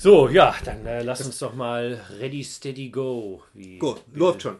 So, ja, dann äh, lass uns doch mal ready, steady, go. Wie, Gut, läuft schon.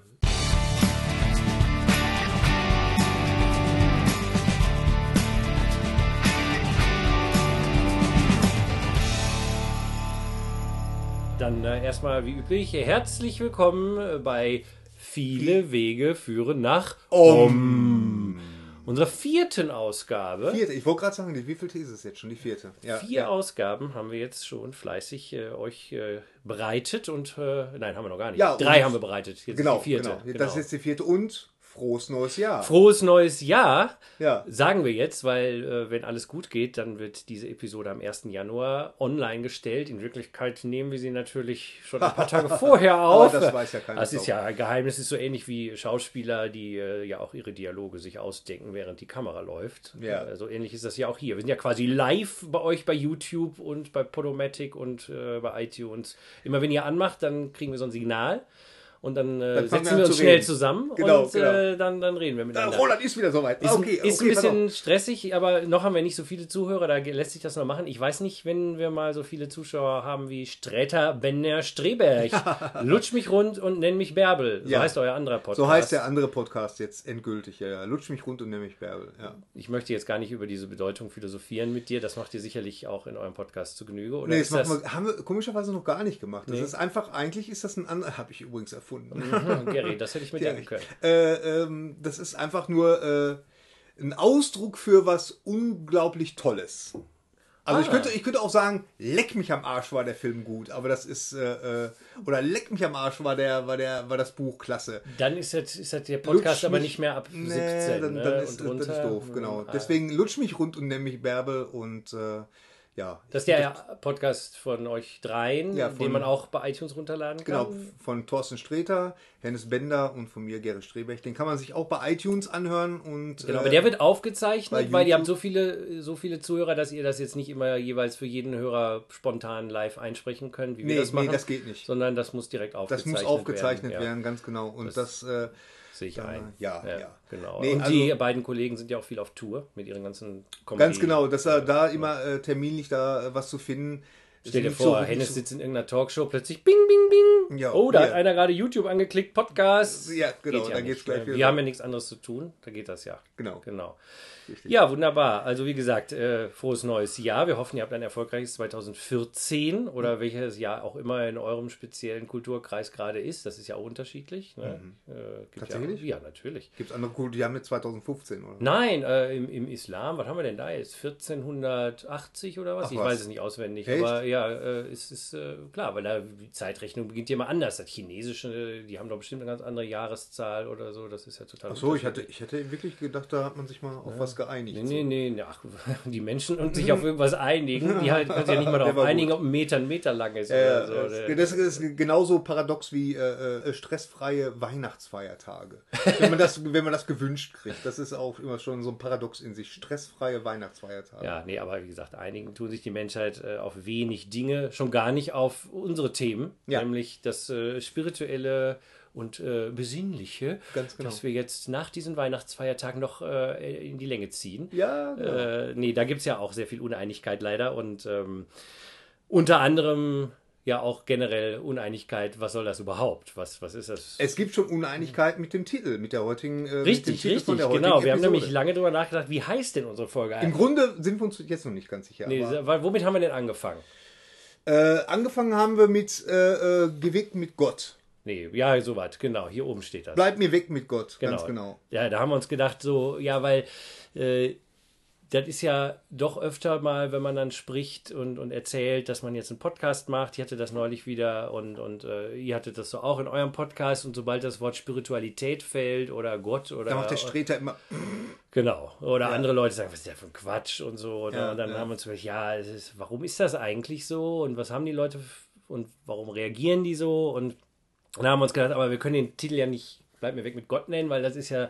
Dann äh, erstmal wie üblich herzlich willkommen äh, bei Viele Wege führen nach Um. Unserer vierten Ausgabe. Vierte, ich wollte gerade sagen, die wievielte ist es jetzt schon? Die vierte. Ja, Vier ja. Ausgaben haben wir jetzt schon fleißig äh, euch äh, bereitet und äh, nein, haben wir noch gar nicht. Ja, Drei haben wir bereitet. Jetzt Genau, ist die vierte. genau. Das ist jetzt die vierte und frohes neues Jahr. Frohes neues Jahr, Ja. sagen wir jetzt, weil äh, wenn alles gut geht, dann wird diese Episode am 1. Januar online gestellt. In Wirklichkeit nehmen wir sie natürlich schon ein paar Tage vorher auf. das weiß ja keiner Das ist ja ein Geheimnis, das ist so ähnlich wie Schauspieler, die äh, ja auch ihre Dialoge sich ausdenken, während die Kamera läuft. Ja. Äh, so ähnlich ist das ja auch hier. Wir sind ja quasi live bei euch bei YouTube und bei Podomatic und äh, bei iTunes. Immer wenn ihr anmacht, dann kriegen wir so ein Signal. Und dann, äh, Dann setzen wir uns schnell reden. zusammen Genau, und genau. Äh, dann, dann reden wir miteinander. Roland ist wieder soweit. Ist, okay, ist okay, ein bisschen stressig, aber noch haben wir nicht so viele Zuhörer, da lässt sich das noch machen. Ich weiß nicht, wenn wir mal so viele Zuschauer haben wie Sträter Benner Streberg. Lutsch mich rund und nenn mich Bärbel. So Ja. heißt euer anderer Podcast. So heißt der andere Podcast jetzt endgültig. Ja, ja. Lutsch mich rund und nenn mich Bärbel. Ja. Ich möchte jetzt gar nicht über diese Bedeutung philosophieren mit dir. Das macht ihr sicherlich auch in eurem Podcast zu Genüge. Oder Nee, das, das, wir, haben wir komischerweise noch gar nicht gemacht. Das Nee. ist einfach, eigentlich ist das ein anderer, habe ich übrigens erfunden. Hm, Gary, das hätte ich Ja, denken können. äh, ähm, das ist einfach nur äh, ein Ausdruck für was unglaublich Tolles. Also ich, Ah. könnte, ich könnte auch sagen, leck mich am Arsch war der Film gut, aber das ist äh, äh, oder leck mich am Arsch war der war der war das Buch klasse. Dann ist das, ist das der Podcast Lutsch aber mich- nicht mehr ab 17. Nee, dann, ne? dann, ist, und dann ist runter. doof, genau. Ah. Deswegen lutsch mich rund und nenn mich Bärbel und äh, ja. Das ist der Podcast von euch dreien, Ja, von- den man auch bei iTunes runterladen kann. Genau, von Thorsten Streter, Hennes Bender und von mir, Gerrit Strebech. Den kann man sich auch bei iTunes anhören und Genau, äh, aber der wird aufgezeichnet, weil habt YouTube- so viele, so viele Zuhörer, dass ihr das jetzt nicht immer jeweils für jeden Hörer spontan live einsprechen könnt, wie Nee, wir das machen. nee, das geht nicht. Sondern das muss direkt Das aufgezeichnet muss aufgezeichnet werden. werden, ganz genau. Und Das- das, äh, Sehe ich Ja, ein. ja, ja. Genau. Nee, Und also- die beiden Kollegen sind ja auch viel auf Tour mit ihren ganzen Comedy. ganz genau, dass er da immer äh, terminlich da äh, was zu finden. Stell dir vor, so Hennes so- sitzt in irgendeiner Talkshow, plötzlich bing, bing, bing. Ja, oh, da hat ja. einer gerade YouTube angeklickt, Podcast. Ja, genau, Geht da nicht, geht's gleich ne? wieder. Wir haben ja nichts anderes zu tun, da geht das ja. Genau. Genau. Richtig. Ja, wunderbar. Also wie gesagt, äh, frohes neues Jahr. Wir hoffen, ihr habt ein erfolgreiches 2014 oder welches Jahr auch immer in eurem speziellen Kulturkreis gerade ist. Das ist ja auch unterschiedlich. Ne? Äh, gibt Tatsächlich? Ja, ja, natürlich. Gibt es andere cool, die haben jetzt 2015, oder? Nein, äh, im, im Islam, was haben wir denn da jetzt? 1480 oder was? Ach, ich was. weiß es nicht auswendig. Echt? Aber ja, äh, es ist äh, klar, weil da die Zeitrechnung beginnt ja immer anders. Das Chinesische, die haben doch bestimmt eine ganz andere Jahreszahl oder so. Das ist ja total Ach so, ich hatte, ich hätte wirklich gedacht, da hat man sich mal auf was geeinigt. Nee, so. nee, nee, nee, ach, die Menschen und sich auf irgendwas einigen, die halt können sich ja nicht mal darauf einigen, gut. ob ein Meter ein Meter lang ist Äh, oder so. äh, das ist genauso paradox wie äh, äh, stressfreie Weihnachtsfeiertage. wenn, man das, wenn man das gewünscht kriegt. Das ist auch immer schon so ein Paradox in sich. Stressfreie Weihnachtsfeiertage. Ja, nee, aber wie gesagt, einigen tun sich die Menschheit äh, auf wenig Dinge, schon gar nicht auf unsere Themen, Ja. nämlich das äh, spirituelle und äh, besinnliche, genau. dass wir jetzt nach diesen Weihnachtsfeiertagen noch äh, in die Länge ziehen. Ja, genau. Äh, nee, da gibt es ja auch sehr viel Uneinigkeit leider und ähm, unter anderem ja auch generell Uneinigkeit, was soll das überhaupt? Was, was ist das? Es gibt schon Uneinigkeit mit dem Titel, mit der heutigen. Äh, Richtig, richtig, genau. Wir haben Episode. nämlich lange darüber nachgedacht, wie heißt denn unsere Folge Im eigentlich? Grunde sind wir uns jetzt noch nicht ganz sicher. Nee, womit haben wir denn angefangen? Äh, angefangen haben wir mit äh, äh, Geweckt mit Gott. Nee, ja, soweit, genau. Hier oben steht das. Bleib mir weg mit Gott, genau. ganz genau. Ja, da haben wir uns gedacht, so, ja, weil äh, das ist ja doch öfter mal, wenn man dann spricht und, und erzählt, dass man jetzt einen Podcast macht. Ich hatte das neulich wieder und, und äh, ihr hattet das so auch in eurem Podcast. Und sobald das Wort Spiritualität fällt oder Gott oder. Da macht der Streter immer. Genau. Oder andere Leute sagen, was ist der für ein Quatsch und so. Und, Ja, dann ja. haben wir uns gedacht, ja, ist, warum ist das eigentlich so? Und was haben die Leute und warum reagieren die so? Und dann haben wir uns gedacht, aber wir können den Titel ja nicht Bleib mir weg mit Gott nennen, weil das ist ja,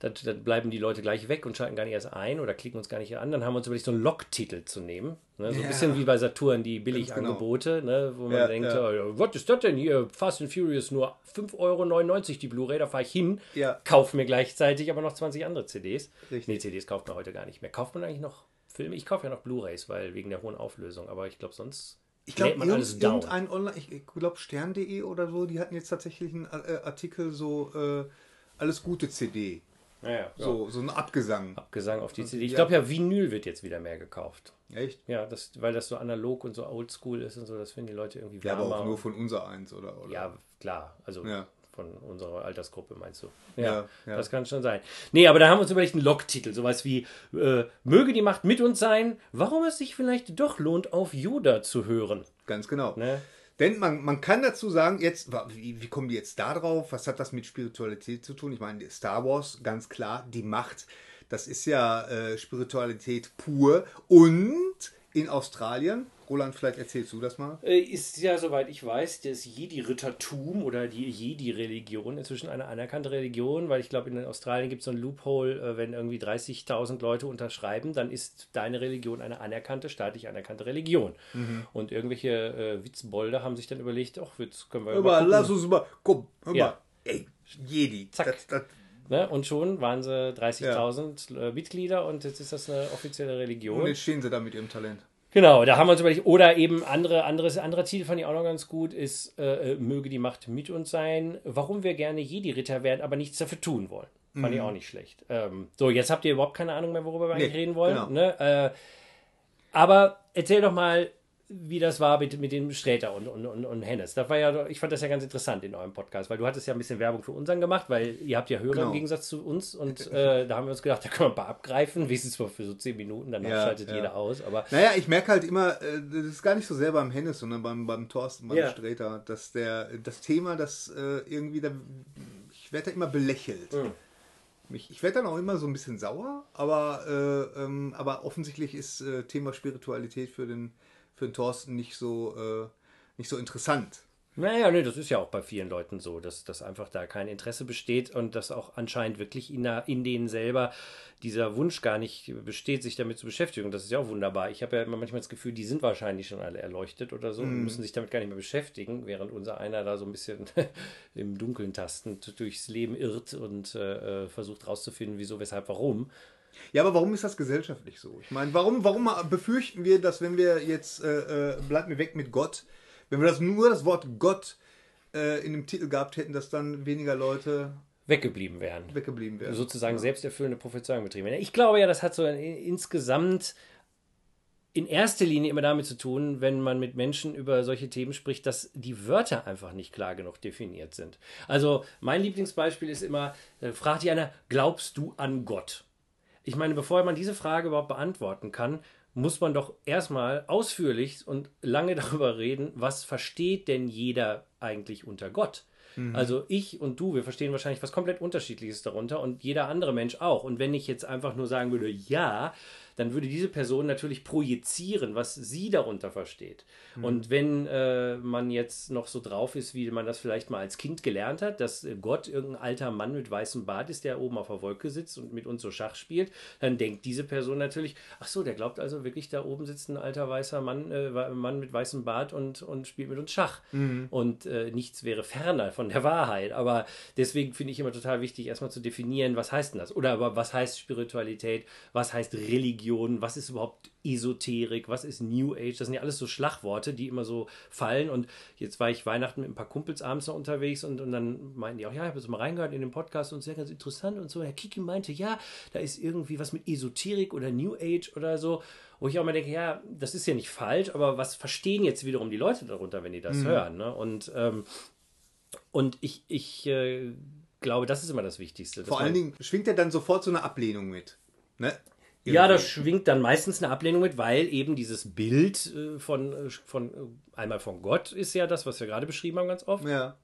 dann, dann bleiben die Leute gleich weg und schalten gar nicht erst ein oder klicken uns gar nicht an. Dann haben wir uns überlegt, so einen Log-Titel zu nehmen. Ne? So ein Ja. bisschen wie bei Saturn, die genau. Billigangebote, ne? wo man Ja, denkt, ja. oh, was ist das denn hier? Fast and Furious nur 5,99 Euro die Blu-ray, da fahre ich hin, Ja. kaufe mir gleichzeitig aber noch 20 andere CDs. Richtig. Nee, CDs kauft man heute gar nicht mehr. Kauft man eigentlich noch Filme? Ich kaufe ja noch Blu-rays, weil wegen der hohen Auflösung, aber ich glaube sonst Ich glaube, down. irgendein Online, ich, ich glaube stern.de oder so, die hatten jetzt tatsächlich einen äh, Artikel so äh, alles gute CD. Ja, ja, So, so ein Abgesang. Abgesang auf die CD. Ich ja. glaube ja, Vinyl wird jetzt wieder mehr gekauft. Echt? Ja, das, weil das so analog und so oldschool ist und so, das finden die Leute irgendwie Ja, aber auch nur von unser eins, oder? oder? ja, klar. Also Ja. von unserer Altersgruppe meinst du? Ja, ja. das kann schon sein. Nee, aber da haben wir uns überlegt, einen Logtitel, sowas wie äh, Möge die Macht mit uns sein, warum es sich vielleicht doch lohnt, auf Yoda zu hören. Ganz genau. Ne? Denn man, man kann dazu sagen, jetzt, wie, wie kommen die jetzt da drauf? Was hat das mit Spiritualität zu tun? Ich meine, Star Wars, ganz klar, die Macht, das ist ja äh, Spiritualität pur. Und in Australien, Roland, vielleicht erzählst du das mal. Äh, Ist ja, soweit ich weiß, das Jedi-Rittertum oder die Jedi-Religion inzwischen eine anerkannte Religion, weil ich glaube, in Australien gibt es so ein Loophole, äh, wenn irgendwie 30.000 Leute unterschreiben, dann ist deine Religion eine anerkannte, staatlich anerkannte Religion. Mhm. Und irgendwelche äh, Witzbolde haben sich dann überlegt, ach, jetzt können wir Hör mal mal, lass uns mal, komm, hör Ja. mal. Ey, Jedi. Zack. Das, das, Ne? Und schon waren sie 30.000 äh, Mitglieder und jetzt ist das eine offizielle Religion. und jetzt stehen sie da mit ihrem Talent. Genau, da haben wir uns überlegt, oder eben andere, anderes, anderer Titel fand ich auch noch ganz gut, ist, äh, äh, möge die Macht mit uns sein, warum wir gerne Jedi-Ritter werden, aber nichts dafür tun wollen. Fand ich auch nicht schlecht. Ähm, so, jetzt habt ihr überhaupt keine Ahnung mehr, worüber wir eigentlich Mhm. Nee, reden wollen. genau. Ne? Äh, aber erzähl doch mal, wie das war mit, mit dem Sträter und, und, und, und Hennes. Das war ja, ich fand das ja ganz interessant in eurem Podcast, weil du hattest ja ein bisschen Werbung für unseren gemacht, weil ihr habt ja Hörer Genau. im Gegensatz zu uns und äh, da haben wir uns gedacht, da können wir ein paar abgreifen, wenigstens für so zehn Minuten, danach Ja, schaltet ja. jeder aus. Aber Naja, ich merke halt immer, äh, das ist gar nicht so sehr beim Hennes, sondern beim, beim Thorsten, beim Ja. Sträter, dass der, das Thema, das äh, irgendwie, da, ich werde da immer belächelt. Mhm. Mich, ich werde dann auch immer so ein bisschen sauer, aber, äh, ähm, aber offensichtlich ist äh, Thema Spiritualität für den, für den Thorsten nicht so, äh, nicht so interessant. Naja, nee, das ist ja auch bei vielen Leuten so, dass, dass einfach da kein Interesse besteht und dass auch anscheinend wirklich in, der, in denen selber dieser Wunsch gar nicht besteht, sich damit zu beschäftigen. Das ist ja auch wunderbar. Ich habe ja immer manchmal das Gefühl, die sind wahrscheinlich schon alle erleuchtet oder so und müssen sich damit gar nicht mehr beschäftigen, während unser einer da so ein bisschen im Dunkeln tastend durchs Leben irrt und äh, äh, versucht rauszufinden, wieso, weshalb, warum. Ja, aber warum ist das gesellschaftlich so? Ich meine, warum, warum befürchten wir, dass wenn wir jetzt, äh, äh, bleibt mir weg mit Gott, wenn wir das nur das Wort Gott äh, in dem Titel gehabt hätten, dass dann weniger Leute weggeblieben wären. weggeblieben wären? sozusagen selbsterfüllende Prophezeiung betrieben werden. Ich glaube ja, das hat so in, insgesamt in erster Linie immer damit zu tun, wenn man mit Menschen über solche Themen spricht, dass die Wörter einfach nicht klar genug definiert sind. Also mein Lieblingsbeispiel ist immer, äh, fragt dich einer, glaubst du an Gott? Ich meine, bevor man diese Frage überhaupt beantworten kann, muss man doch erstmal ausführlich und lange darüber reden, was versteht denn jeder eigentlich unter Gott? Also ich und du, wir verstehen wahrscheinlich was komplett Unterschiedliches darunter und jeder andere Mensch auch. Und wenn ich jetzt einfach nur sagen würde, ja, dann würde diese Person natürlich projizieren, was sie darunter versteht. Und wenn äh, man jetzt noch so drauf ist, wie man das vielleicht mal als Kind gelernt hat, dass äh, Gott irgendein alter Mann mit weißem Bart ist, der oben auf der Wolke sitzt und mit uns so Schach spielt, dann denkt diese Person natürlich, ach so, der glaubt also wirklich, da oben sitzt ein alter weißer Mann, äh, Mann mit weißem Bart und, und spielt mit uns Schach. Und äh, nichts wäre ferner von der Wahrheit. Aber deswegen finde ich immer total wichtig, erstmal zu definieren, was heißt denn das? Oder aber was heißt Spiritualität? Was heißt Religion? Was ist überhaupt Esoterik? Was ist New Age? Das sind ja alles so Schlagworte, die immer so fallen. Und jetzt war ich Weihnachten mit ein paar Kumpels abends noch unterwegs und, und dann meinten die auch, ja, ich habe jetzt mal reingehört in den Podcast und sehr ganz interessant und so. Herr Kiki meinte, ja, da ist irgendwie was mit Esoterik oder New Age oder so. Wo ich auch mal denke, ja, das ist ja nicht falsch, aber was verstehen jetzt wiederum die Leute darunter, wenn die das hören? Ne? Und, ähm, und ich, ich äh, glaube, das ist immer das Wichtigste. Vor allen Dingen schwingt ja dann sofort so eine Ablehnung mit. Ne? Ja, Irgendwie. das schwingt dann meistens eine Ablehnung mit, weil eben dieses Bild äh, von, äh, von äh, einmal von Gott ist ja das, was wir gerade beschrieben haben, ganz oft. Ja.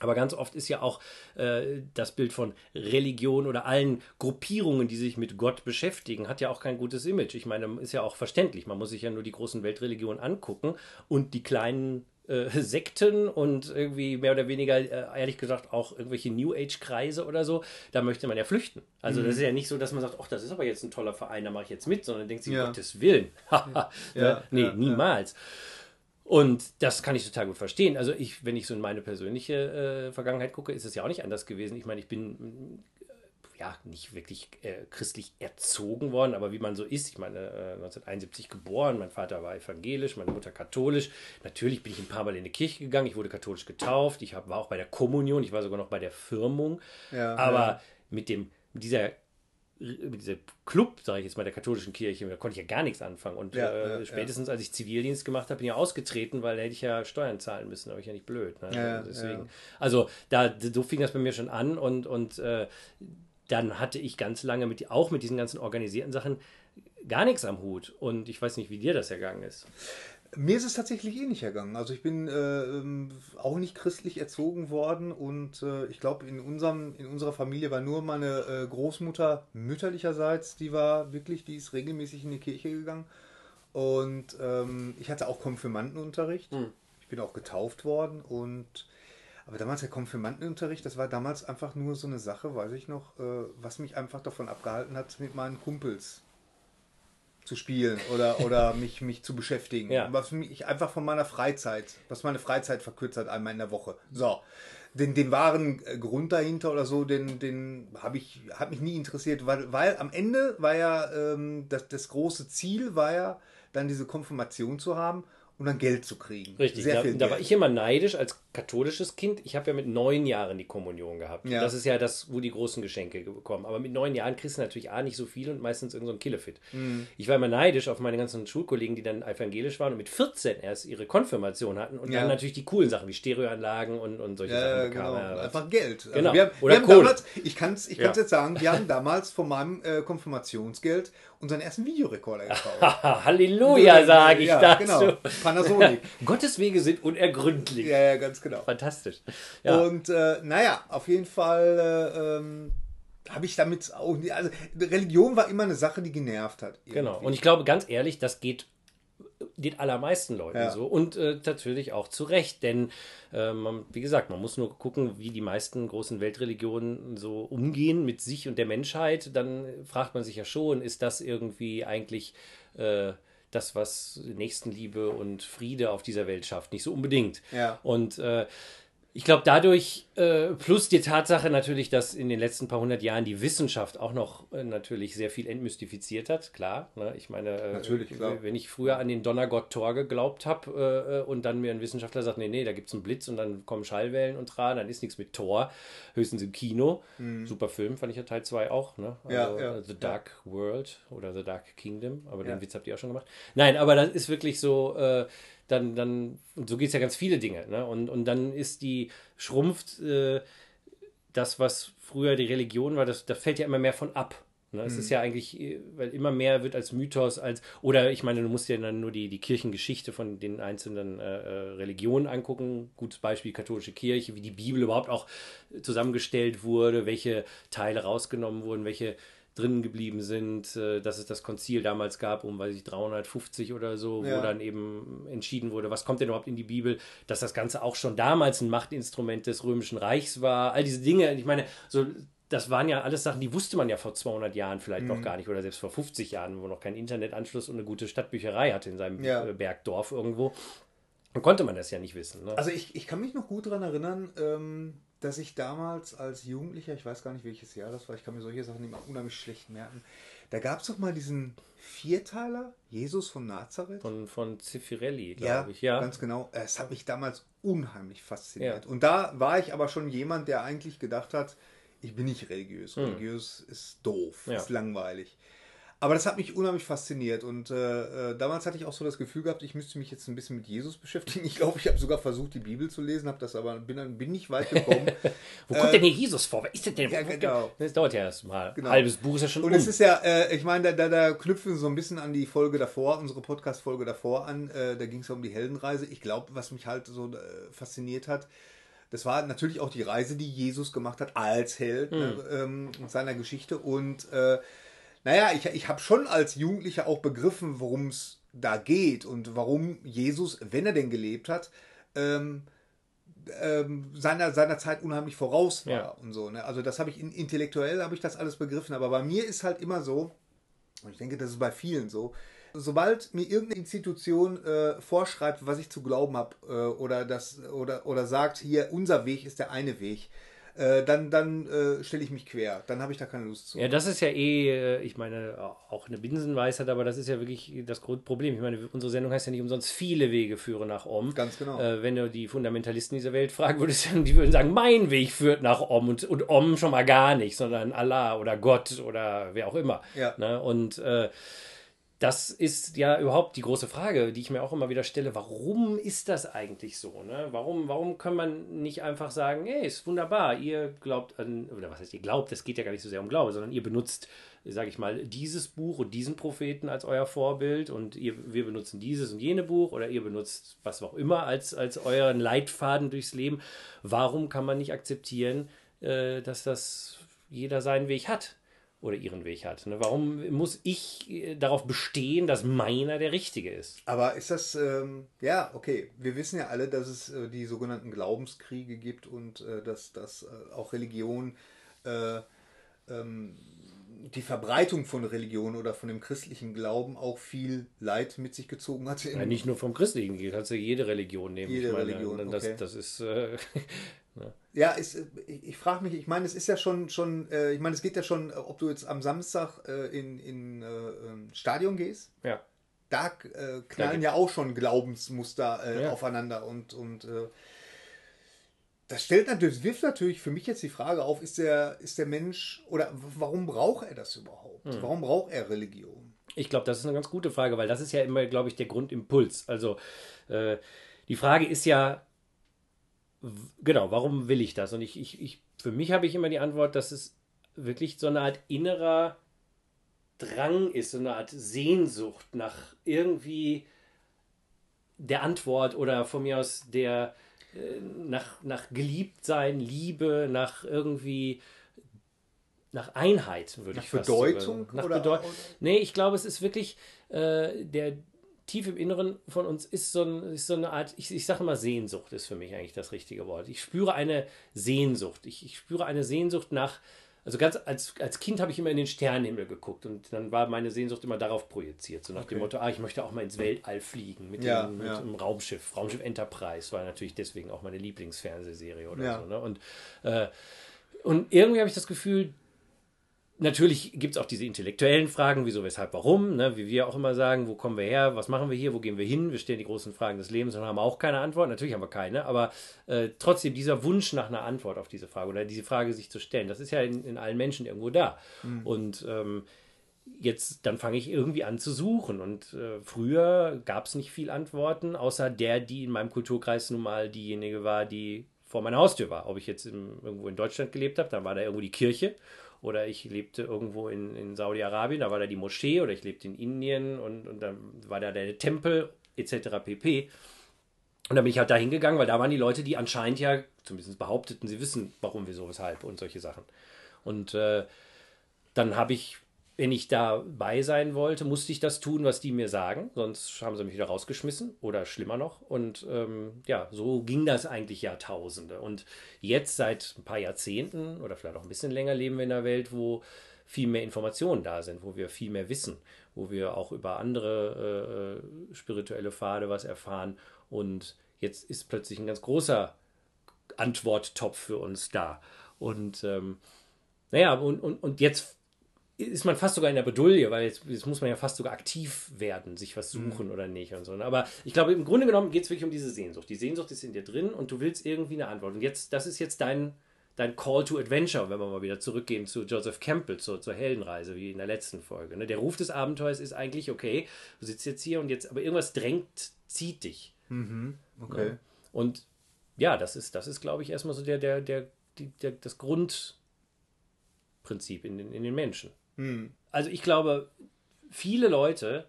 Aber ganz oft ist ja auch äh, das Bild von Religion oder allen Gruppierungen, die sich mit Gott beschäftigen, hat ja auch kein gutes Image. Ich meine, ist ja auch verständlich. Man muss sich ja nur die großen Weltreligionen angucken und die kleinen äh, Sekten und irgendwie mehr oder weniger, äh, ehrlich gesagt, auch irgendwelche New Age-Kreise oder so, da möchte man ja flüchten. Also das ist ja nicht so, dass man sagt, ach, das ist aber jetzt ein toller Verein, da mache ich jetzt mit, sondern denkt sich, Ja. Gottes Willen. Ja, ja, nee, ja, niemals. Und das kann ich total gut verstehen. Also ich, wenn ich so in meine persönliche äh, Vergangenheit gucke, ist es ja auch nicht anders gewesen. Ich meine, ich bin, ja, nicht wirklich äh, christlich erzogen worden, aber wie man so ist. Ich meine, äh, 1971 geboren, mein Vater war evangelisch, meine Mutter katholisch. Natürlich bin ich ein paar Mal in die Kirche gegangen, ich wurde katholisch getauft, ich hab, war auch bei der Kommunion, ich war sogar noch bei der Firmung. Ja, aber ja. mit dem, dieser mit diesem Club, sage ich jetzt mal, der katholischen Kirche, da konnte ich ja gar nichts anfangen. Und Ja, äh, ja, spätestens als ich Zivildienst gemacht habe, bin ich ja ausgetreten, weil da hätte ich ja Steuern zahlen müssen, aber ich ja nicht blöd. Ne? Ja, Also deswegen. ja. Also da, so fing das bei mir schon an und, und äh, dann hatte ich ganz lange mit, auch mit diesen ganzen organisierten Sachen gar nichts am Hut. Und ich weiß nicht, wie dir das ergangen ist. Mir ist es tatsächlich ähnlich ergangen. Also ich bin äh, ähm, auch nicht christlich erzogen worden und äh, ich glaube, in, unserem, in unserer Familie war nur meine äh, Großmutter mütterlicherseits, die war wirklich, die ist regelmäßig in die Kirche gegangen. Und ähm, ich hatte auch Konfirmandenunterricht. Hm. Ich bin auch getauft worden und aber damals der Konfirmandenunterricht, das war damals einfach nur so eine Sache, weiß ich noch, äh, was mich einfach davon abgehalten hat, mit meinen Kumpels zu spielen oder, oder mich, mich zu beschäftigen. Ja. Was mich einfach von meiner Freizeit, was meine Freizeit verkürzt hat, einmal in der Woche. So. Den, den wahren äh, Grund dahinter oder so, den, den habe ich, hat mich nie interessiert, weil, weil am Ende war ja ähm, das, das große Ziel war ja, dann diese Konfirmation zu haben und dann Geld zu kriegen. Richtig, Sehr da, viel da Geld. war ich immer neidisch als katholisches Kind. Ich habe ja mit neun Jahren die Kommunion gehabt. Ja. Das ist ja das, wo die großen Geschenke bekommen. Aber mit neun Jahren kriegst du natürlich A nicht so viel und meistens irgendein so Killefit. Mhm. Ich war immer neidisch auf meine ganzen Schulkollegen, die dann evangelisch waren und mit 14 erst ihre Konfirmation hatten und Ja. dann natürlich die coolen Sachen wie Stereoanlagen und, und solche Ja, Sachen genau. Ja, Einfach Geld. Also Genau. wir haben, Oder wir haben Kohle. damals, ich kann es ich kann's jetzt sagen, wir haben damals von meinem äh, Konfirmationsgeld unseren ersten Videorekorder gekauft. Halleluja, sage ich ja, dazu. Genau. Panasonic. Gottes Wege sind unergründlich. ja, ja, ganz genau. Fantastisch. Ja. Und äh, naja, auf jeden Fall äh, ähm, habe ich damit auch. nie- Also Religion war immer eine Sache, die genervt hat. Genau. irgendwie. Und ich glaube, ganz ehrlich, das geht den allermeisten Leuten Ja. so und äh, natürlich auch zu Recht, denn äh, man, wie gesagt, man muss nur gucken, wie die meisten großen Weltreligionen so umgehen mit sich und der Menschheit. Dann fragt man sich ja schon, ist das irgendwie eigentlich äh, das, was Nächstenliebe und Friede auf dieser Welt schafft? Nicht so unbedingt. Ja. Und äh, ich glaube, dadurch, äh, plus die Tatsache natürlich, dass in den letzten paar hundert Jahren die Wissenschaft auch noch äh, natürlich sehr viel entmystifiziert hat, klar. Ne? Ich meine, äh, Natürlich, klar. wenn ich früher an den Donnergott Thor geglaubt habe äh, und dann mir ein Wissenschaftler sagt, nee, nee, da gibt es einen Blitz und dann kommen Schallwellen und tra, dann ist nichts mit Thor, höchstens im Kino. Super Film, fand ich ja Teil 2 auch. Ne? Mhm. Ja, Also, ja, äh, The Dark World oder The Dark Kingdom, aber Ja. den Witz habt ihr auch schon gemacht. Nein, aber das ist wirklich so, äh, dann, dann, und so geht es ja ganz viele Dinge. Ne? Und, und dann ist die, schrumpft äh, das, was früher die Religion war, das, da fällt ja immer mehr von ab. Ne? Es ist ja eigentlich, äh, weil immer mehr wird als Mythos, als, oder ich meine, du musst dir dann nur die, die Kirchengeschichte von den einzelnen äh, äh, Religionen angucken. Gutes Beispiel, katholische Kirche, wie die Bibel überhaupt auch zusammengestellt wurde, welche Teile rausgenommen wurden, welche drin geblieben sind, äh, dass es das Konzil damals gab, um, weiß ich, 350 oder so, Ja. wo dann eben entschieden wurde, was kommt denn überhaupt in die Bibel, dass das Ganze auch schon damals ein Machtinstrument des Römischen Reichs war, all diese Dinge, ich meine, so, das waren ja alles Sachen, die wusste man ja vor 200 Jahren vielleicht Mhm. noch gar nicht oder selbst vor 50 Jahren, wo noch kein Internetanschluss und eine gute Stadtbücherei hatte in seinem Ja. äh, Bergdorf irgendwo. Dann konnte man das ja nicht wissen. Ne? Also ich, ich kann mich noch gut daran erinnern, ähm, dass ich damals als Jugendlicher, ich weiß gar nicht welches Jahr das war, ich kann mir solche Sachen immer unheimlich schlecht merken, da gab es doch mal diesen Vierteiler, Jesus von Nazareth. von, von Zeffirelli, Ja, glaube ich. Ja, ganz genau. Es hat mich damals unheimlich fasziniert. Ja. Und da war ich aber schon jemand, der eigentlich gedacht hat, ich bin nicht religiös. Hm. Religiös ist doof, Ja. ist langweilig. Aber das hat mich unheimlich fasziniert und äh, äh, damals hatte ich auch so das Gefühl gehabt, ich müsste mich jetzt ein bisschen mit Jesus beschäftigen. Ich glaube, ich habe sogar versucht, die Bibel zu lesen, habe das aber bin, bin nicht weit gekommen. Wo kommt denn hier Jesus vor? Wer ist denn der? ja, genau. Das dauert ja erst mal. Genau. Ein halbes Buch ist ja schon Und um. es ist ja, äh, ich meine, da, da, da knüpfen wir so ein bisschen an die Folge davor, unsere Podcast-Folge davor an. Äh, da ging es ja um die Heldenreise. Ich glaube, was mich halt so äh, fasziniert hat, das war natürlich auch die Reise, die Jesus gemacht hat als Held ne, ähm, seiner Geschichte. Und äh, naja, ich, ich habe schon als Jugendlicher auch begriffen, worum es da geht und warum Jesus, wenn er denn gelebt hat, ähm, ähm, seiner, seiner Zeit unheimlich voraus war Ja. und so. Ne? Also das habe ich in, intellektuell habe ich das alles begriffen, aber bei mir ist halt immer so, und ich denke, das ist bei vielen so, sobald mir irgendeine Institution äh, vorschreibt, was ich zu glauben habe, äh, oder das oder oder sagt, hier unser Weg ist der eine Weg, äh, dann, dann äh, stelle ich mich quer. Dann habe ich da keine Lust zu. Ja, das ist ja eh, äh, ich meine, auch eine Binsenweisheit, aber das ist ja wirklich das Grundproblem. Ich meine, unsere Sendung heißt ja nicht umsonst, viele Wege führen nach Om. Ganz genau. Äh, wenn du die Fundamentalisten dieser Welt fragen würdest, die würden sagen, mein Weg führt nach Om und, und Om schon mal gar nicht, sondern Allah oder Gott oder wer auch immer. Ja. Ne? Und äh, das ist ja überhaupt die große Frage, die ich mir auch immer wieder stelle. Warum ist das eigentlich so? Ne? Warum, warum kann man nicht einfach sagen, hey, ist wunderbar, ihr glaubt an, oder was heißt ihr glaubt, es geht ja gar nicht so sehr um Glaube, sondern ihr benutzt, sage ich mal, dieses Buch und diesen Propheten als euer Vorbild und ihr, wir benutzen dieses und jene Buch oder ihr benutzt was auch immer als, als euren Leitfaden durchs Leben. Warum kann man nicht akzeptieren, äh, dass das jeder seinen Weg hat? Oder ihren Weg hat. Ne? Warum muss ich äh, darauf bestehen, dass meiner der richtige ist? Aber ist das, ähm, ja, okay, wir wissen ja alle, dass es äh, die sogenannten Glaubenskriege gibt und äh, dass, dass äh, auch Religion, äh, ähm, die Verbreitung von Religion oder von dem christlichen Glauben auch viel Leid mit sich gezogen hat. Ja, nicht nur vom christlichen, kannst du jede Religion nehmen. Jede ich meine, Religion, das, okay. das ist... Ja, ist, ich, ich frage mich, ich meine, es ist ja schon, schon äh, ich meine, es geht ja schon, ob du jetzt am Samstag äh, in, in äh, ähm, Stadion gehst, ja. da äh, knallen gibt- ja auch schon Glaubensmuster äh, Ja. aufeinander und, und äh, das stellt natürlich, wirft natürlich für mich jetzt die Frage auf, ist der, ist der Mensch oder warum braucht er das überhaupt? Hm. Warum braucht er Religion? Ich glaube, das ist eine ganz gute Frage, weil das ist ja immer, glaube ich, der Grundimpuls. Also die Frage ist ja, genau, warum will ich das? Und ich, ich, ich für mich habe ich immer die Antwort, dass es wirklich so eine Art innerer Drang ist, so eine Art Sehnsucht nach irgendwie der Antwort oder von mir aus der äh, nach, nach Geliebtsein, Liebe, nach irgendwie nach Einheit, würde Nach ich fast Bedeutung sogar- Nach oder- Bedeutung. Nee, ich glaube, es ist wirklich äh, der tief im Inneren von uns ist so, ein, ist so eine Art, ich, ich sage mal Sehnsucht ist für mich eigentlich das richtige Wort. Ich spüre eine Sehnsucht. Ich, ich spüre eine Sehnsucht nach, also ganz als, als Kind habe ich immer in den Sternenhimmel geguckt und dann war meine Sehnsucht immer darauf projiziert. So nach dem Okay. Motto, ah, ich möchte auch mal ins Weltall fliegen mit, Ja, dem, mit ja. dem Raumschiff. Raumschiff Enterprise war natürlich deswegen auch meine Lieblingsfernsehserie oder Ja. so. Ne? Und, äh, und irgendwie habe ich das Gefühl, Natürlich gibt es auch diese intellektuellen Fragen, wieso, weshalb, warum, ne? wie wir auch immer sagen, wo kommen wir her, was machen wir hier, wo gehen wir hin, wir stellen die großen Fragen des Lebens und haben auch keine Antwort, natürlich haben wir keine, aber äh, trotzdem dieser Wunsch nach einer Antwort auf diese Frage oder diese Frage sich zu stellen, das ist ja in, in allen Menschen irgendwo da. Und ähm, jetzt, dann fange ich irgendwie an zu suchen und äh, früher gab es nicht viel Antworten, außer der, die in meinem Kulturkreis nun mal diejenige war, die vor meiner Haustür war. Ob ich jetzt im, irgendwo in Deutschland gelebt habe, dann war da irgendwo die Kirche oder ich lebte irgendwo in, in Saudi-Arabien, da war da die Moschee oder ich lebte in Indien und, und dann war da der Tempel etc. pp. Und dann bin ich halt da hingegangen, weil da waren die Leute, die anscheinend ja, zumindest behaupteten, sie wissen, warum, wieso, weshalb und solche Sachen. Und äh, dann habe ich, wenn ich dabei sein wollte, musste ich das tun, was die mir sagen, sonst haben sie mich wieder rausgeschmissen oder schlimmer noch. Und ähm, ja, so ging das eigentlich Jahrtausende. Und jetzt seit ein paar Jahrzehnten oder vielleicht auch ein bisschen länger leben wir in einer Welt, wo viel mehr Informationen da sind, wo wir viel mehr wissen, wo wir auch über andere äh, spirituelle Pfade was erfahren. Und jetzt ist plötzlich ein ganz großer Antworttopf für uns da. Und ähm, naja, und, und, und jetzt ist man fast sogar in der Bedulie, weil jetzt, jetzt muss man ja fast sogar aktiv werden, sich was suchen oder nicht und so. Aber ich glaube, im Grunde genommen geht es wirklich um diese Sehnsucht. Die Sehnsucht ist in dir drin und du willst irgendwie eine Antwort. Und jetzt, das ist jetzt dein, dein Call to Adventure, wenn wir mal wieder zurückgehen zu Joseph Campbell, zur, zur Heldenreise, wie in der letzten Folge. Ne? Der Ruf des Abenteuers ist eigentlich, okay, du sitzt jetzt hier und jetzt, aber irgendwas drängt, zieht dich. Okay. Und ja, das ist, das ist, glaube ich, erstmal so der, der, der, die, der, das Grundprinzip in den, in den Menschen. Also ich glaube, viele Leute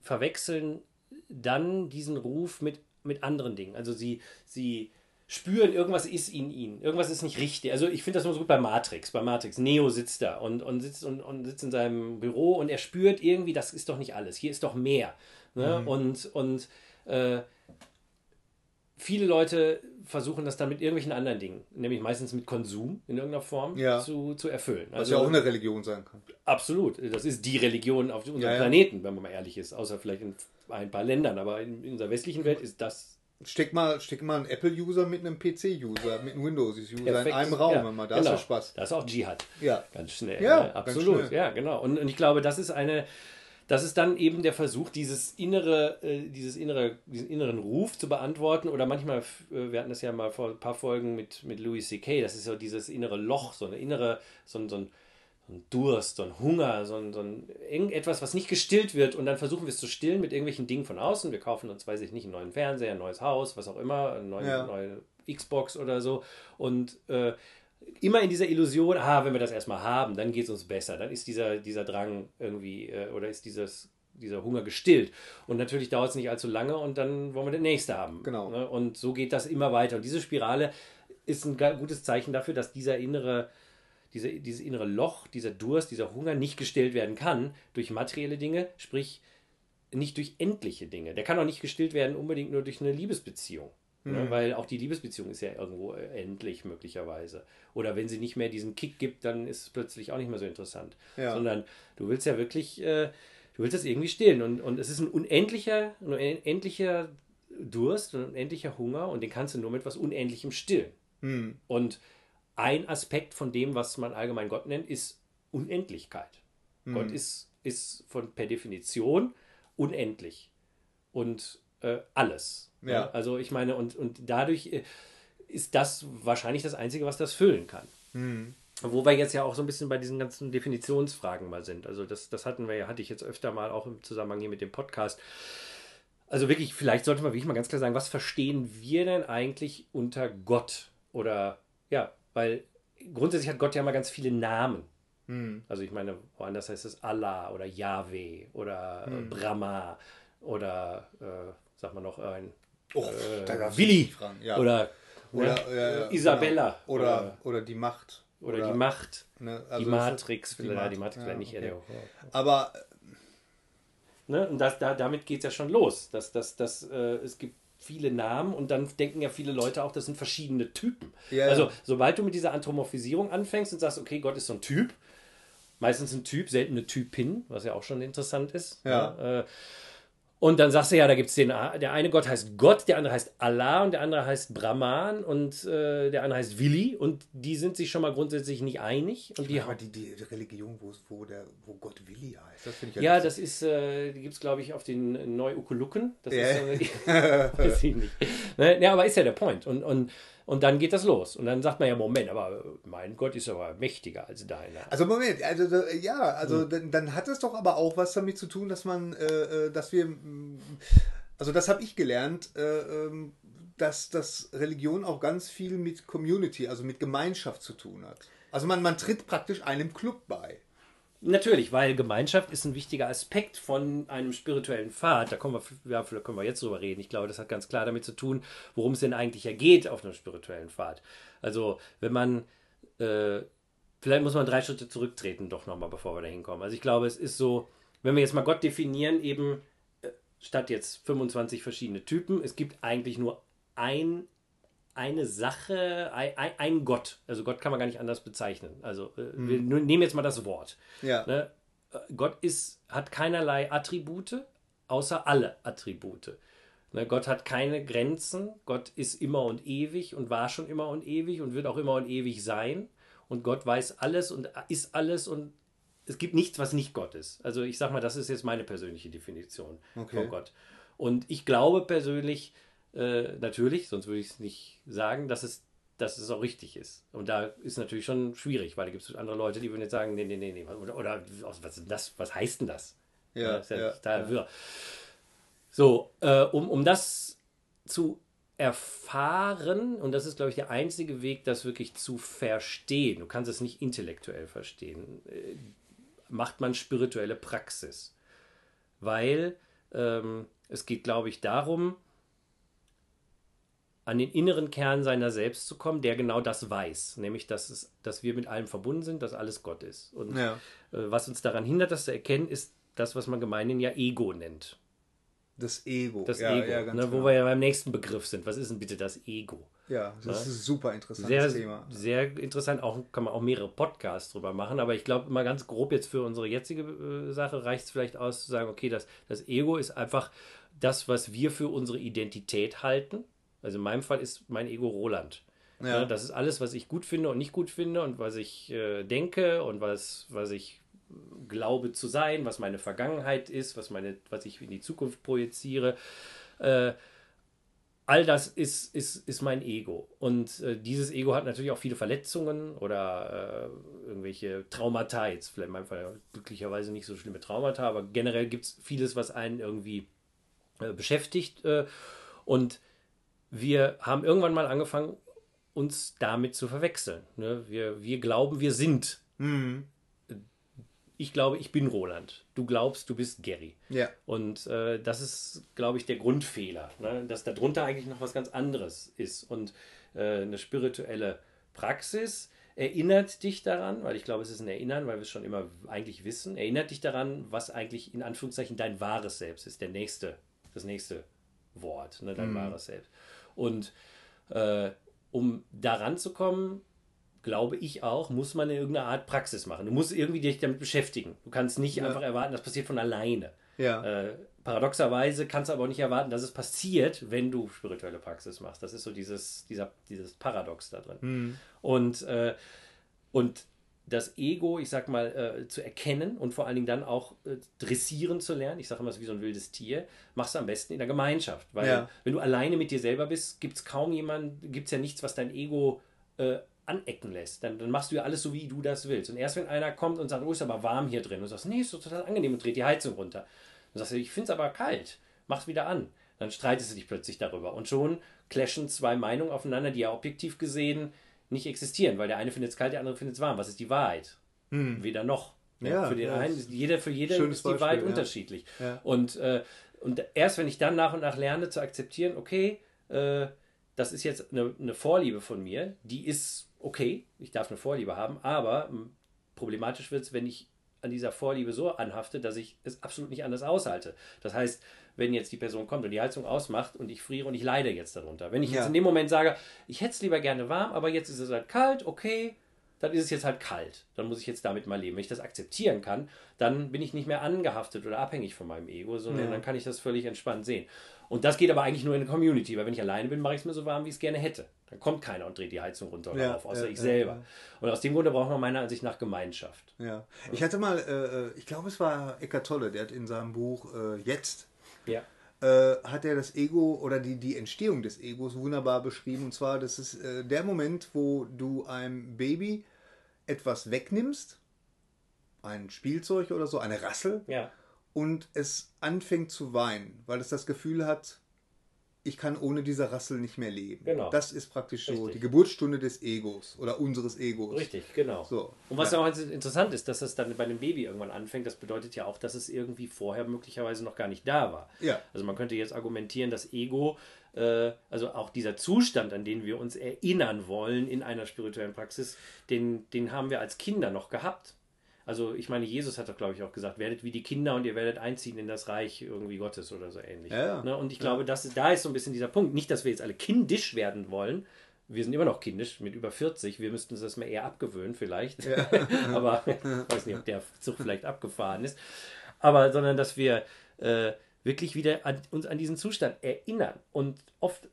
verwechseln dann diesen Ruf mit, mit anderen Dingen. Also sie, sie spüren, irgendwas ist in ihnen, irgendwas ist nicht richtig. Also ich finde das immer so gut bei Matrix. Bei Matrix, Neo sitzt da und, und, sitzt, und, und sitzt in seinem Büro und er spürt irgendwie, das ist doch nicht alles, hier ist doch mehr. Ne? Und, und äh, viele Leute versuchen das dann mit irgendwelchen anderen Dingen, nämlich meistens mit Konsum in irgendeiner Form Ja. zu, zu erfüllen. Was ja auch eine Religion sein kann. Absolut. Das ist die Religion auf unserem Ja, ja. Planeten, wenn man mal ehrlich ist. Außer vielleicht in ein paar Ländern. Aber in, in unserer westlichen Welt ist das Steck mal, steck mal einen Apple-User mit einem PC-User, mit einem Windows-User in einem Raum, Ja, immer. da genau. hast du Spaß. Da ist auch Dschihad. Ja. Ganz schnell. Ja, ne? absolut. schnell. Ja, genau. Und, und ich glaube, das ist eine, das ist dann eben der Versuch, dieses innere, äh, dieses innere, diesen inneren Ruf zu beantworten. Oder manchmal, äh, wir hatten das ja mal vor ein paar Folgen mit, mit Louis C.K., das ist so dieses innere Loch, so eine innere, so ein, so ein, Durst, so ein Hunger, so ein, so ein irgendetwas, was nicht gestillt wird. Und dann versuchen wir es zu stillen mit irgendwelchen Dingen von außen. Wir kaufen uns, weiß ich nicht, einen neuen Fernseher, ein neues Haus, was auch immer, eine neue, Ja. neue Xbox oder so. Und äh, immer in dieser Illusion, ah, wenn wir das erstmal haben, dann geht es uns besser. Dann ist dieser, dieser Drang irgendwie, äh, oder ist dieses, dieser Hunger gestillt. Und natürlich dauert es nicht allzu lange und dann wollen wir den nächste haben. Genau. Ne? Und so geht das immer weiter. Und diese Spirale ist ein gutes Zeichen dafür, dass dieser innere, diese, dieses innere Loch, dieser Durst, dieser Hunger nicht gestillt werden kann durch materielle Dinge, sprich nicht durch endliche Dinge. Der kann auch nicht gestillt werden unbedingt nur durch eine Liebesbeziehung. Ne? Weil auch die Liebesbeziehung ist ja irgendwo äh, endlich möglicherweise. Oder wenn sie nicht mehr diesen Kick gibt, dann ist es plötzlich auch nicht mehr so interessant. Ja. Sondern du willst ja wirklich, äh, du willst das irgendwie stillen. Und, und es ist ein unendlicher, ein unendlicher Durst, ein unendlicher Hunger und den kannst du nur mit was Unendlichem stillen. Hm. Und ein Aspekt von dem, was man allgemein Gott nennt, ist Unendlichkeit. Hm. Gott ist, ist von, per Definition unendlich. Und äh, alles. Ja. Also ich meine, und, und dadurch äh, ist das wahrscheinlich das Einzige, was das füllen kann. Hm. Wo wir jetzt ja auch so ein bisschen bei diesen ganzen Definitionsfragen mal sind. Also das, das hatten wir ja, hatte ich jetzt öfter mal auch im Zusammenhang hier mit dem Podcast. Also wirklich, vielleicht sollte man wirklich mal ganz klar sagen, was verstehen wir denn eigentlich unter Gott? Oder ja, weil grundsätzlich hat Gott ja mal ganz viele Namen. Hm. Also ich meine, woanders heißt es Allah oder Yahweh oder Hm. äh, Brahma oder äh, sag mal noch ein Oh, äh, Willi. Ja. oder, oder, ne, ja, ja, Isabella Genau. Oder, oder, die Macht. oder, die Macht, ne, die also das- Matrix, die vielleicht, die Matrix vielleicht nicht. okay. Aber Ne? Und das, da, damit geht es ja schon los. Dass, dass, dass, äh, es gibt viele Namen und dann denken ja viele Leute auch, das sind verschiedene Typen. Ja, also sobald du mit dieser Anthropomorphisierung anfängst und sagst, okay, Gott ist so ein Typ, meistens ein Typ, selten eine Typin, was ja auch schon interessant ist. Ja. Ne? Äh, und dann sagst du ja, da gibt es den, der eine Gott heißt Gott, der andere heißt Allah und der andere heißt Brahman und äh, der andere heißt Willi und die sind sich schon mal grundsätzlich nicht einig. Und die, aber die, die, Religion, wo, wo, der, wo Gott Willi heißt, das finde ich ja, lustig. das ist, äh, die gibt es, glaube ich, auf den Neu-Ukuluken. Das Ja. ist so eine, weiß ich nicht. Ne, ne, aber ist ja der Point. Und, und, und dann geht das los. Und dann sagt man ja, Moment, aber mein Gott ist aber mächtiger als deiner. Also Moment, also da- ja, also Hm. dann, dann hat es doch aber auch was damit zu tun, dass man, äh, äh, dass wir, mm, also das habe ich gelernt, äh, ähm, dass, dass Religion auch ganz viel mit Community, also mit Gemeinschaft zu tun hat. Also man, man tritt praktisch einem Club bei. Natürlich, weil Gemeinschaft ist ein wichtiger Aspekt von einem spirituellen Pfad. Da kommen wir, ja, können wir jetzt drüber reden. Ich glaube, das hat ganz klar damit zu tun, worum es denn eigentlich ja geht auf einem spirituellen Pfad. Also, wenn man, äh, vielleicht muss man drei Schritte zurücktreten, doch nochmal, bevor wir da hinkommen. Also, ich glaube, es ist so, wenn wir jetzt mal Gott definieren, eben äh, statt jetzt 25 verschiedene Typen, es gibt eigentlich nur ein eine Sache, ein, Gott. Also Gott kann man gar nicht anders bezeichnen. Also äh, wir nur- nehmen jetzt mal das Wort. Ja. Ne? Äh, Gott ist, hat keinerlei Attribute, außer alle Attribute. Ne? Gott hat keine Grenzen. Gott ist immer und ewig und war schon immer und ewig und wird auch immer und ewig sein. Und Gott weiß alles und ist alles und es gibt nichts, was nicht Gott ist. Also ich sag mal, das ist jetzt meine persönliche Definition Okay. von Gott. Und ich glaube persönlich, äh, natürlich, sonst würde ich es nicht sagen, dass es, dass es auch richtig ist. Und da ist natürlich schon schwierig, weil da gibt es andere Leute, die würden jetzt sagen, nee, nee, nee, nee. Oder, oder was, das, was heißt denn das? Ja, ist ja, ja, total ja. So, äh, um, um das zu erfahren, und das ist, glaube ich, der einzige Weg, das wirklich zu verstehen, du kannst es nicht intellektuell verstehen, äh, macht man spirituelle Praxis. Weil ähm, es geht, glaube ich, darum, an den inneren Kern seiner selbst zu kommen, der genau das weiß, nämlich dass, es, dass wir mit allem verbunden sind, dass alles Gott ist. Und Ja. äh, was uns daran hindert, das zu erkennen, ist das, was man gemeinhin ja Ego nennt. Das Ego. Das ja, Ego, ja, ganz ne, wo genau. wir ja beim nächsten Begriff sind. Was ist denn bitte das Ego? ja, das ist ein super interessantes Sehr, Thema. sehr interessant. Auch kann man auch mehrere Podcasts drüber machen. Aber ich glaube, mal ganz grob jetzt für unsere jetzige äh, Sache reicht es vielleicht aus zu sagen, okay, das, das Ego ist einfach das, was wir für unsere Identität halten. Also in meinem Fall ist mein Ego Roland. Ja. das ist alles, was ich gut finde und nicht gut finde und was ich äh, denke und was, was ich glaube zu sein, was meine Vergangenheit ist, was, meine, was ich in die Zukunft projiziere. Äh, all das ist, ist, ist mein Ego. Und äh, dieses Ego hat natürlich auch viele Verletzungen oder äh, irgendwelche Traumata. Jetzt vielleicht in meinem Fall glücklicherweise nicht so schlimme Traumata, aber generell gibt es vieles, was einen irgendwie äh, beschäftigt. Äh, und wir haben irgendwann mal angefangen, uns damit zu verwechseln. Ne? Wir, wir glauben, wir sind. Mhm ich glaube, ich bin Roland. Du glaubst, du bist Gary. Ja. Und äh, das ist, glaube ich, der Grundfehler, ne? dass darunter eigentlich noch was ganz anderes ist. Und äh, eine spirituelle Praxis erinnert dich daran, weil ich glaube, es ist ein Erinnern, weil wir es schon immer eigentlich wissen, erinnert dich daran, was eigentlich in Anführungszeichen dein wahres Selbst ist, der nächste, das nächste Wort, ne? dein mhm. wahres Selbst. Und äh, um daran zu kommen, glaube ich auch, muss man in irgendeiner Art Praxis machen. Du musst irgendwie dich damit beschäftigen. Du kannst nicht ja. einfach erwarten, das passiert von alleine. Ja. Äh, paradoxerweise kannst du aber auch nicht erwarten, dass es passiert, wenn du spirituelle Praxis machst. Das ist so dieses, dieser, dieses Paradox da drin. Mhm. Und, äh, und das Ego, ich sag mal, äh, zu erkennen und vor allen Dingen dann auch äh, dressieren zu lernen, ich sage immer, es ist wie so ein wildes Tier, machst du am besten in der Gemeinschaft. Weil ja. wenn du alleine mit dir selber bist, gibt es kaum jemanden, gibt es ja nichts, was dein Ego äh, anecken lässt, dann, dann machst du ja alles so, wie du das willst. Und erst wenn einer kommt und sagt, oh, ist aber warm hier drin, und du sagst, nee, ist doch total angenehm und dreht die Heizung runter. Dann sagst du, ich finde es aber kalt, mach's wieder an. Dann streitest du dich plötzlich darüber. Und schon clashen zwei Meinungen aufeinander, die ja objektiv gesehen nicht existieren, weil der eine findet es kalt, der andere findet es warm. Was ist die Wahrheit? Hm. Weder noch. Ja, für den ja, einen, jeder, für jeden ist die Beispiel, Wahrheit ja. unterschiedlich. Und, äh, und erst wenn ich dann nach und nach lerne zu akzeptieren, okay, äh, das ist jetzt eine, eine Vorliebe von mir, die ist okay, ich darf eine Vorliebe haben, aber problematisch wird es, wenn ich an dieser Vorliebe so anhafte, dass ich es absolut nicht anders aushalte. Das heißt, wenn jetzt die Person kommt und die Heizung ausmacht und ich friere und ich leide jetzt darunter. Wenn ich ja. jetzt in dem Moment sage, ich hätte es lieber gerne warm, aber jetzt ist es halt kalt, okay, dann ist es jetzt halt kalt. Dann muss ich jetzt damit mal leben. Wenn ich das akzeptieren kann, dann bin ich nicht mehr angehaftet oder abhängig von meinem Ego, sondern ja. dann kann ich das völlig entspannt sehen. Und das geht aber eigentlich nur in der Community, weil wenn ich alleine bin, mache ich es mir so warm, wie ich es gerne hätte. Dann kommt keiner und dreht die Heizung runter oder ja, auf, außer ja, ich selber. Ja, und aus dem Grunde braucht man meiner Ansicht nach Gemeinschaft. Ja. Ich hatte mal, äh, äh, ich glaube, es war Eckart Tolle, der hat in seinem Buch äh, Jetzt. Ja. Äh, hat er das Ego oder die, die Entstehung des Egos wunderbar beschrieben. Und zwar, das ist äh, der Moment, wo du einem Baby etwas wegnimmst, ein Spielzeug oder so, eine Rassel, ja und es anfängt zu weinen, weil es das Gefühl hat, ich kann ohne diese Rassel nicht mehr leben. Genau. Das ist praktisch so Richtig. die Geburtsstunde des Egos oder unseres Egos. Richtig, genau. So. Und was ja. auch interessant ist, dass das dann bei einem Baby irgendwann anfängt, das bedeutet ja auch, dass es irgendwie vorher möglicherweise noch gar nicht da war. Ja. Also man könnte jetzt argumentieren, dass Ego, äh, also auch dieser Zustand, an den wir uns erinnern wollen in einer spirituellen Praxis, den, den haben wir als Kinder noch gehabt. Also ich meine, Jesus hat doch, glaube ich, auch gesagt, werdet wie die Kinder und ihr werdet einziehen in das Reich irgendwie Gottes oder so ähnlich. Ja, ne? Und ich glaube, das, da ist so ein bisschen dieser Punkt. Nicht, dass wir jetzt alle kindisch werden wollen. Wir sind immer noch kindisch mit über 40. Wir müssten uns das mal eher abgewöhnen vielleicht. Ja. Aber ich weiß nicht, ob der Zug vielleicht abgefahren ist. Aber sondern, dass wir äh, wirklich wieder an, uns an diesen Zustand erinnern. Und oft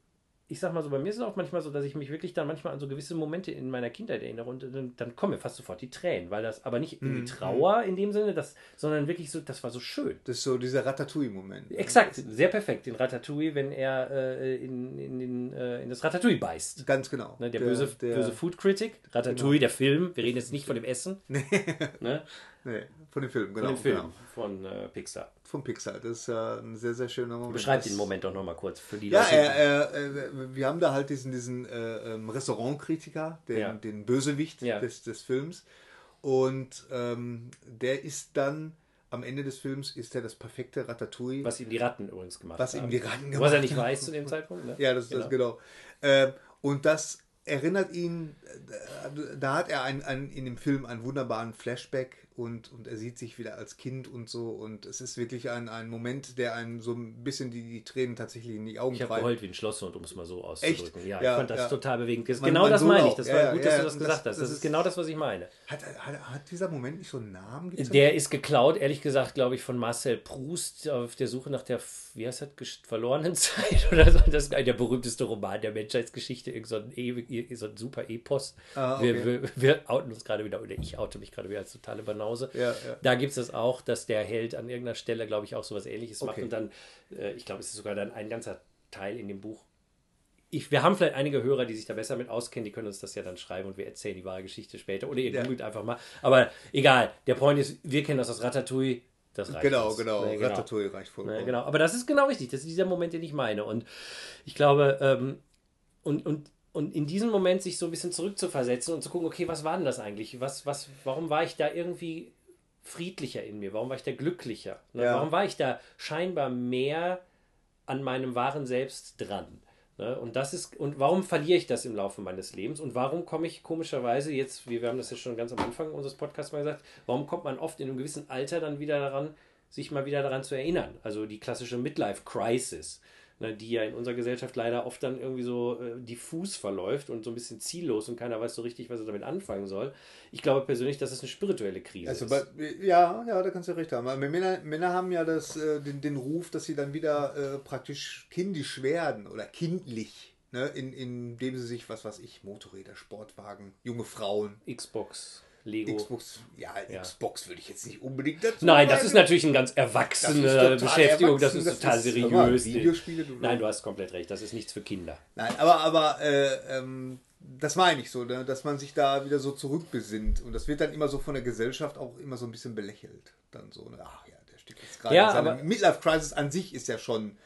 ich sag mal so, bei mir ist es auch manchmal so, dass ich mich wirklich dann manchmal an so gewisse Momente in meiner Kindheit erinnere und dann, dann kommen mir fast sofort die Tränen, weil das aber nicht irgendwie mhm. Trauer in dem Sinne, das, sondern wirklich so, das war so schön. Das ist so dieser Ratatouille-Moment. Exakt, sehr perfekt, den Ratatouille, wenn er äh, in, in, in, äh, in, das Ratatouille beißt. Ganz genau. Ne, der, der, böse, der, böse Food Critic, Ratatouille, genau. der Film, wir reden jetzt nicht von dem Essen. Nee. Ne? nee, von dem Film, genau. Von dem Film, genau. von äh, Pixar von Pixar. Das ist ja ein sehr, sehr schöner Moment. Beschreib den Moment doch nochmal kurz für die ja, Leute. Ja, äh, wir haben da halt diesen, diesen äh, ähm, Restaurantkritiker, den, ja. den Bösewicht ja. des, des Films. Und ähm, der ist dann am Ende des Films ist er das perfekte Ratatouille. Was ihm die Ratten übrigens gemacht was haben. Was ihm die Ratten gemacht haben. Was er nicht weiß zu dem Zeitpunkt. Ne? Ja, das ist genau. das genau. Äh, und das erinnert ihn, äh, da hat er ein, ein, in dem Film einen wunderbaren Flashback und, und er sieht sich wieder als Kind und so. Und es ist wirklich ein, ein Moment, der einem so ein bisschen die, die Tränen tatsächlich in die Augen Ich habe geheult wie ein Schlosshund, um es mal so auszudrücken. Echt? Ja, Ja, ich fand das ja. total bewegend. Das, Mein- genau mein das Sohn meine ich. Das Ja, war gut, dass du das Und gesagt das- hast. Das, das ist ist- genau das, was ich meine. Hat, hat, hat dieser Moment nicht so einen Namen? Gibt's da- Der ist geklaut, ehrlich gesagt, glaube ich, von Marcel Proust auf der Suche nach der, wie heißt das, verlorenen Zeit oder so. Das ist der berühmteste Roman der Menschheitsgeschichte, irgend so ein, ewig, so ein super Epos. Ah, wir, okay. wir, wir outen uns gerade wieder, oder ich oute mich gerade wieder als totale Banause. Ja, ja. Da gibt es das auch, dass der Held an irgendeiner Stelle, glaube ich, auch sowas ähnliches macht. Okay. Und dann, äh, ich glaube, es ist sogar dann ein ganzer Teil in dem Buch. Ich, wir haben vielleicht einige Hörer, die sich da besser mit auskennen, die können uns das ja dann schreiben und wir erzählen die wahre Geschichte später. Oder ihr Ja. googelt einfach mal. Aber egal, der Point ist, wir kennen das aus Ratatouille. Das reicht Genau, uns. genau. Nee, Ratatouille reicht vollkommen. Ne, genau. Aber das ist genau richtig. Das ist dieser Moment, den ich meine. Und ich glaube, ähm, und, und, und in diesem Moment sich so ein bisschen zurückzuversetzen und zu gucken, okay, was war denn das eigentlich? Was, was, warum war ich da irgendwie friedlicher in mir? Warum war ich da glücklicher? Ne? Ja. Warum war ich da scheinbar mehr an meinem wahren Selbst dran? Ne? Und das ist, und warum verliere ich das im Laufe meines Lebens? Und warum komme ich komischerweise jetzt, wie wir haben das ja schon ganz am Anfang unseres Podcasts mal gesagt, warum kommt man oft in einem gewissen Alter dann wieder daran, sich mal wieder daran zu erinnern? Also die klassische Midlife-Crisis, ne, die ja in unserer Gesellschaft leider oft dann irgendwie so äh, diffus verläuft und so ein bisschen ziellos und keiner weiß so richtig, was er damit anfangen soll. Ich glaube persönlich, dass es eine spirituelle Krise Also, ist. ja, ja, da kannst du recht haben. Aber Männer, Männer haben ja das, äh, den, den Ruf, dass sie dann wieder äh, praktisch kindisch werden oder kindlich, ne? in, indem sie sich, was weiß ich, Motorräder, Sportwagen, junge Frauen, Xbox, Lego. Xbox, ja, Ja. Xbox würde ich jetzt nicht unbedingt dazu Nein, das ist natürlich eine ganz Das erwachsene ist total Beschäftigung, das erwachsen, ist total das ist- hör mal, seriös. Videospiele, du- Nein, du hast komplett recht, das ist nichts für Kinder. Nein, aber, aber äh, ähm, das meine ich so, ne? dass man sich da wieder so zurückbesinnt. Und das wird dann immer so von der Gesellschaft auch immer so ein bisschen belächelt. Dann so, ne? ach ja, der steht jetzt gerade. Ja, aber- Midlife Crisis an sich ist ja schon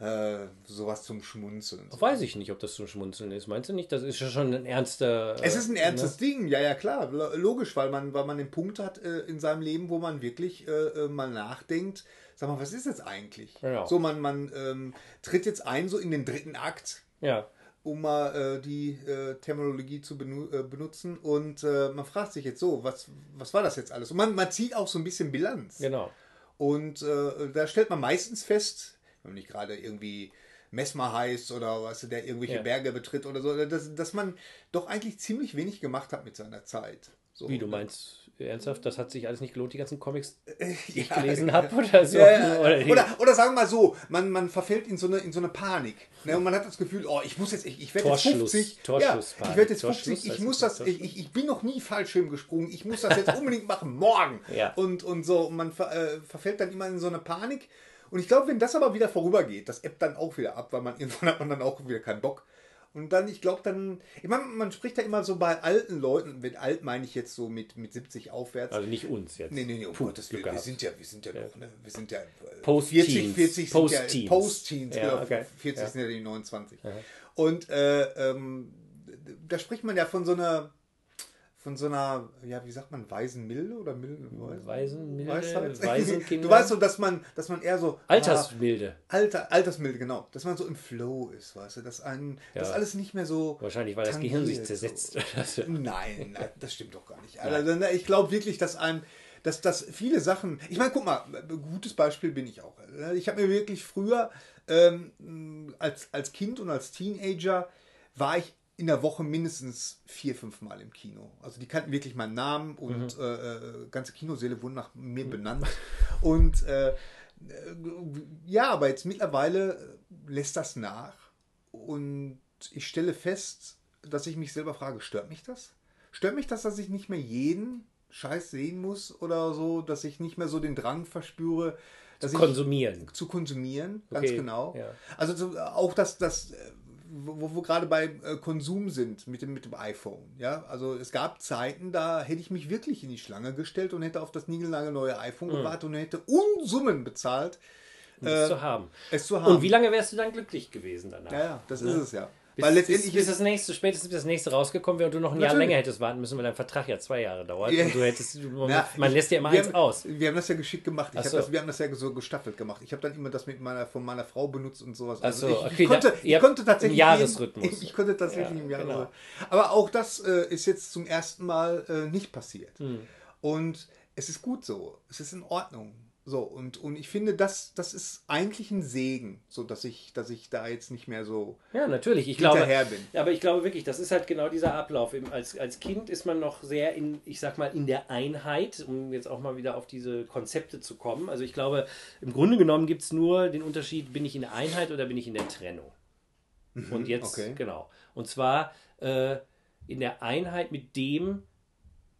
äh, sowas zum Schmunzeln. So. Weiß ich nicht, ob das zum Schmunzeln ist. Meinst du nicht? Das ist ja schon ein ernster. Es ist ein äh, ernstes Ding, ja, ja, klar, lo- logisch, weil man, weil man den Punkt hat äh, in seinem Leben, wo man wirklich äh, äh, mal nachdenkt, sag mal, was ist jetzt eigentlich? Genau. So, man, man ähm, tritt jetzt ein, so in den dritten Akt, Ne? Ja, um mal äh, die äh, Terminologie zu benu äh, benutzen und äh, man fragt sich jetzt so, was, was war das jetzt alles? Und man, man zieht auch so ein bisschen Bilanz. genau. Und äh, da stellt man meistens fest, wenn man nicht gerade irgendwie Messmer heißt oder was der irgendwelche Ja. Berge betritt oder so, dass, dass man doch eigentlich ziemlich wenig gemacht hat mit seiner Zeit. So, Wie du meinst, ernsthaft, das hat sich alles nicht gelohnt, die ganzen Comics, die ich Ja, gelesen habe oder so. Ja, Oder. Oder, oder sagen wir mal so, man, man verfällt in so eine, in so eine Panik. Ne? Und man hat das Gefühl, oh, ich muss jetzt, ich, ich werde jetzt Torschluss, 50. Torschlusspanik. ja, ich werde jetzt Torschluss 50, ich heißt muss das ich, ich bin noch nie Fallschirm gesprungen, ich muss das jetzt unbedingt machen, morgen. Und, und so, und man ver, äh, verfällt dann immer in so eine Panik. Und ich glaube, wenn das aber wieder vorübergeht, das ebbt dann auch wieder ab, weil man irgendwann hat man dann auch wieder keinen Bock. Und dann, ich glaube dann, ich meine, man spricht ja immer so bei alten Leuten, mit alt meine ich jetzt so mit, mit 70 aufwärts. also nicht uns jetzt. Nee, nee, nee, um Puh, Gottes Willen. Wir sind ja, wir sind ja, noch, ne? Wir sind ja Post-Teens. 40, 40 sind Post-Teens. ja Post-Teens, Ja, genau. okay. 40 Ja. sind ja die 29. Und äh, ähm, da spricht man ja von so einer von so einer, ja, wie sagt man, Waisenmilde oder Milde? Waisenmilde, Weisheit? Waisenkinder. Du weißt so, dass man, dass man eher so Altersmilde. ah, Alter, Altersmilde, genau, dass man so im Flow ist, weißt du, dass einen, dass Ja. alles nicht mehr so Wahrscheinlich, weil das Gehirn sich so. zersetzt. Also, Nein, das stimmt doch gar nicht. Also, ne, ich glaube wirklich, dass einem, dass, dass viele Sachen. Ich meine, guck mal, gutes Beispiel bin ich auch. Ich habe mir wirklich früher ähm, als, als Kind und als Teenager war ich in der Woche mindestens vier, fünf Mal im Kino. Also die kannten wirklich meinen Namen und äh, äh, ganze Kinoseele wurden nach mir benannt. Und äh, äh, ja, aber jetzt mittlerweile lässt das nach. Und ich stelle fest, dass ich mich selber frage, stört mich das? Stört mich das, dass ich nicht mehr jeden Scheiß sehen muss oder so, dass ich nicht mehr so den Drang verspüre, dass ich konsumieren. zu konsumieren, ganz Okay, genau. ja. Also so, auch das, das äh, wo wir gerade bei äh, Konsum sind mit dem, mit dem iPhone. Ja, also es gab Zeiten, da hätte ich mich wirklich in die Schlange gestellt und hätte auf das niegelnagelneue neue iPhone Mhm. gewartet und hätte Unsummen bezahlt, Um es äh, zu haben. es zu haben. Und wie lange wärst du dann glücklich gewesen danach? Ja, ja, das ist es ja. Bis, Weil bis, letztendlich bis ist das nächste, spätestens bis das nächste rausgekommen wäre und du noch ein Jahr Natürlich. länger hättest warten müssen, weil dein Vertrag ja zwei Jahre dauert. Ja. Und du hättest, man, Ja, man lässt ja immer eins haben, aus. Wir haben das ja geschickt gemacht. Ich so. das, wir haben das ja so gestaffelt gemacht. Ich habe dann immer das mit meiner, von meiner Frau benutzt und sowas. Ach so, ich, okay, ich, konnte, da- ich konnte tatsächlich. im Jahresrhythmus. Jeden, ich, konnte tatsächlich Ja, im Jahresrhythmus. genau. Aber auch das äh, ist jetzt zum ersten Mal äh, nicht passiert. Hm. Und es ist gut so, es ist in Ordnung. So, und, und ich finde, das, das ist eigentlich ein Segen, so dass ich, dass ich da jetzt nicht mehr so Ja, natürlich. Ich glaube, hinterher bin. aber ich glaube wirklich, das ist halt genau dieser Ablauf. Als, als Kind ist man noch sehr in, ich sag mal, in der Einheit, um jetzt auch mal wieder auf diese Konzepte zu kommen. Also ich glaube, im Grunde genommen gibt es nur den Unterschied, bin ich in der Einheit oder bin ich in der Trennung. Und jetzt, okay. genau. Und zwar äh, in der Einheit mit dem,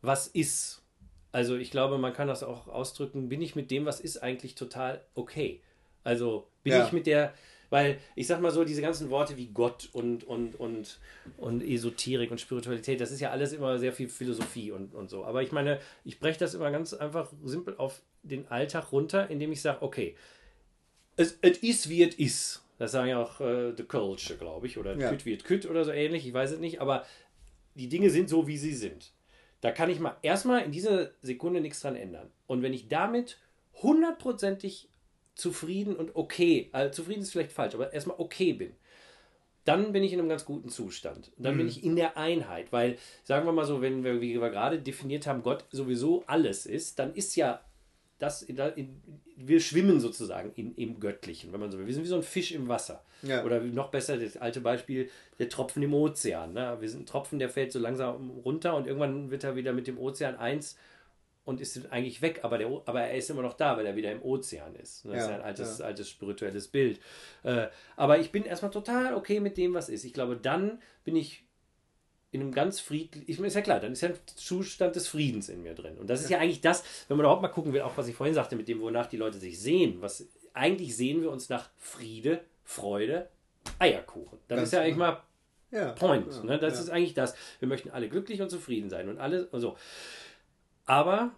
was ist. Also ich glaube, man kann das auch ausdrücken, bin ich mit dem, was ist, eigentlich total okay. Also bin Ja. ich mit der, weil ich sag mal so, diese ganzen Worte wie Gott und, und, und, und Esoterik und Spiritualität, das ist ja alles immer sehr viel Philosophie und, und so. Aber ich meine, ich breche das immer ganz einfach simpel auf den Alltag runter, indem ich sage, okay, es, ist wie es ist. Das sagen ja auch äh, The Culture, glaube ich, oder Ja. Küt wie es Küt oder so ähnlich, ich weiß es nicht, aber die Dinge sind so, wie sie sind. Da kann ich mal erstmal in dieser Sekunde nichts dran ändern. Und wenn ich damit hundertprozentig zufrieden und okay, also zufrieden ist vielleicht falsch, aber erstmal okay bin, dann bin ich in einem ganz guten Zustand. Dann bin ich in der Einheit, weil, sagen wir mal so, wenn wir, wie wir gerade definiert haben, Gott sowieso alles ist, dann ist ja das, in, in, wir schwimmen sozusagen in, im Göttlichen, wenn man so will. Wir sind wie so ein Fisch im Wasser. Ja. Oder noch besser, das alte Beispiel, der Tropfen im Ozean. Ne? Wir sind ein Tropfen, der fällt so langsam runter und irgendwann wird er wieder mit dem Ozean eins und ist eigentlich weg, aber, der, aber er ist immer noch da, weil er wieder im Ozean ist. Das ist Ja, ja ein altes, ja. altes spirituelles Bild. Äh, aber ich bin erstmal total okay mit dem, was ist. Ich glaube, dann bin ich in einem ganz friedlichen, ich meine, ist ja klar, dann ist ja ein Zustand des Friedens in mir drin. Und das ist ja eigentlich das, wenn man überhaupt mal gucken will, auch was ich vorhin sagte, mit dem, wonach die Leute sich sehen. Was, eigentlich sehen wir uns nach Friede, Freude, Eierkuchen. Das Ganz ist ja eigentlich genau. mal Ja. Point. Ja, ne? Das ja. ist eigentlich das. Wir möchten alle glücklich und zufrieden sein und alle und so. Aber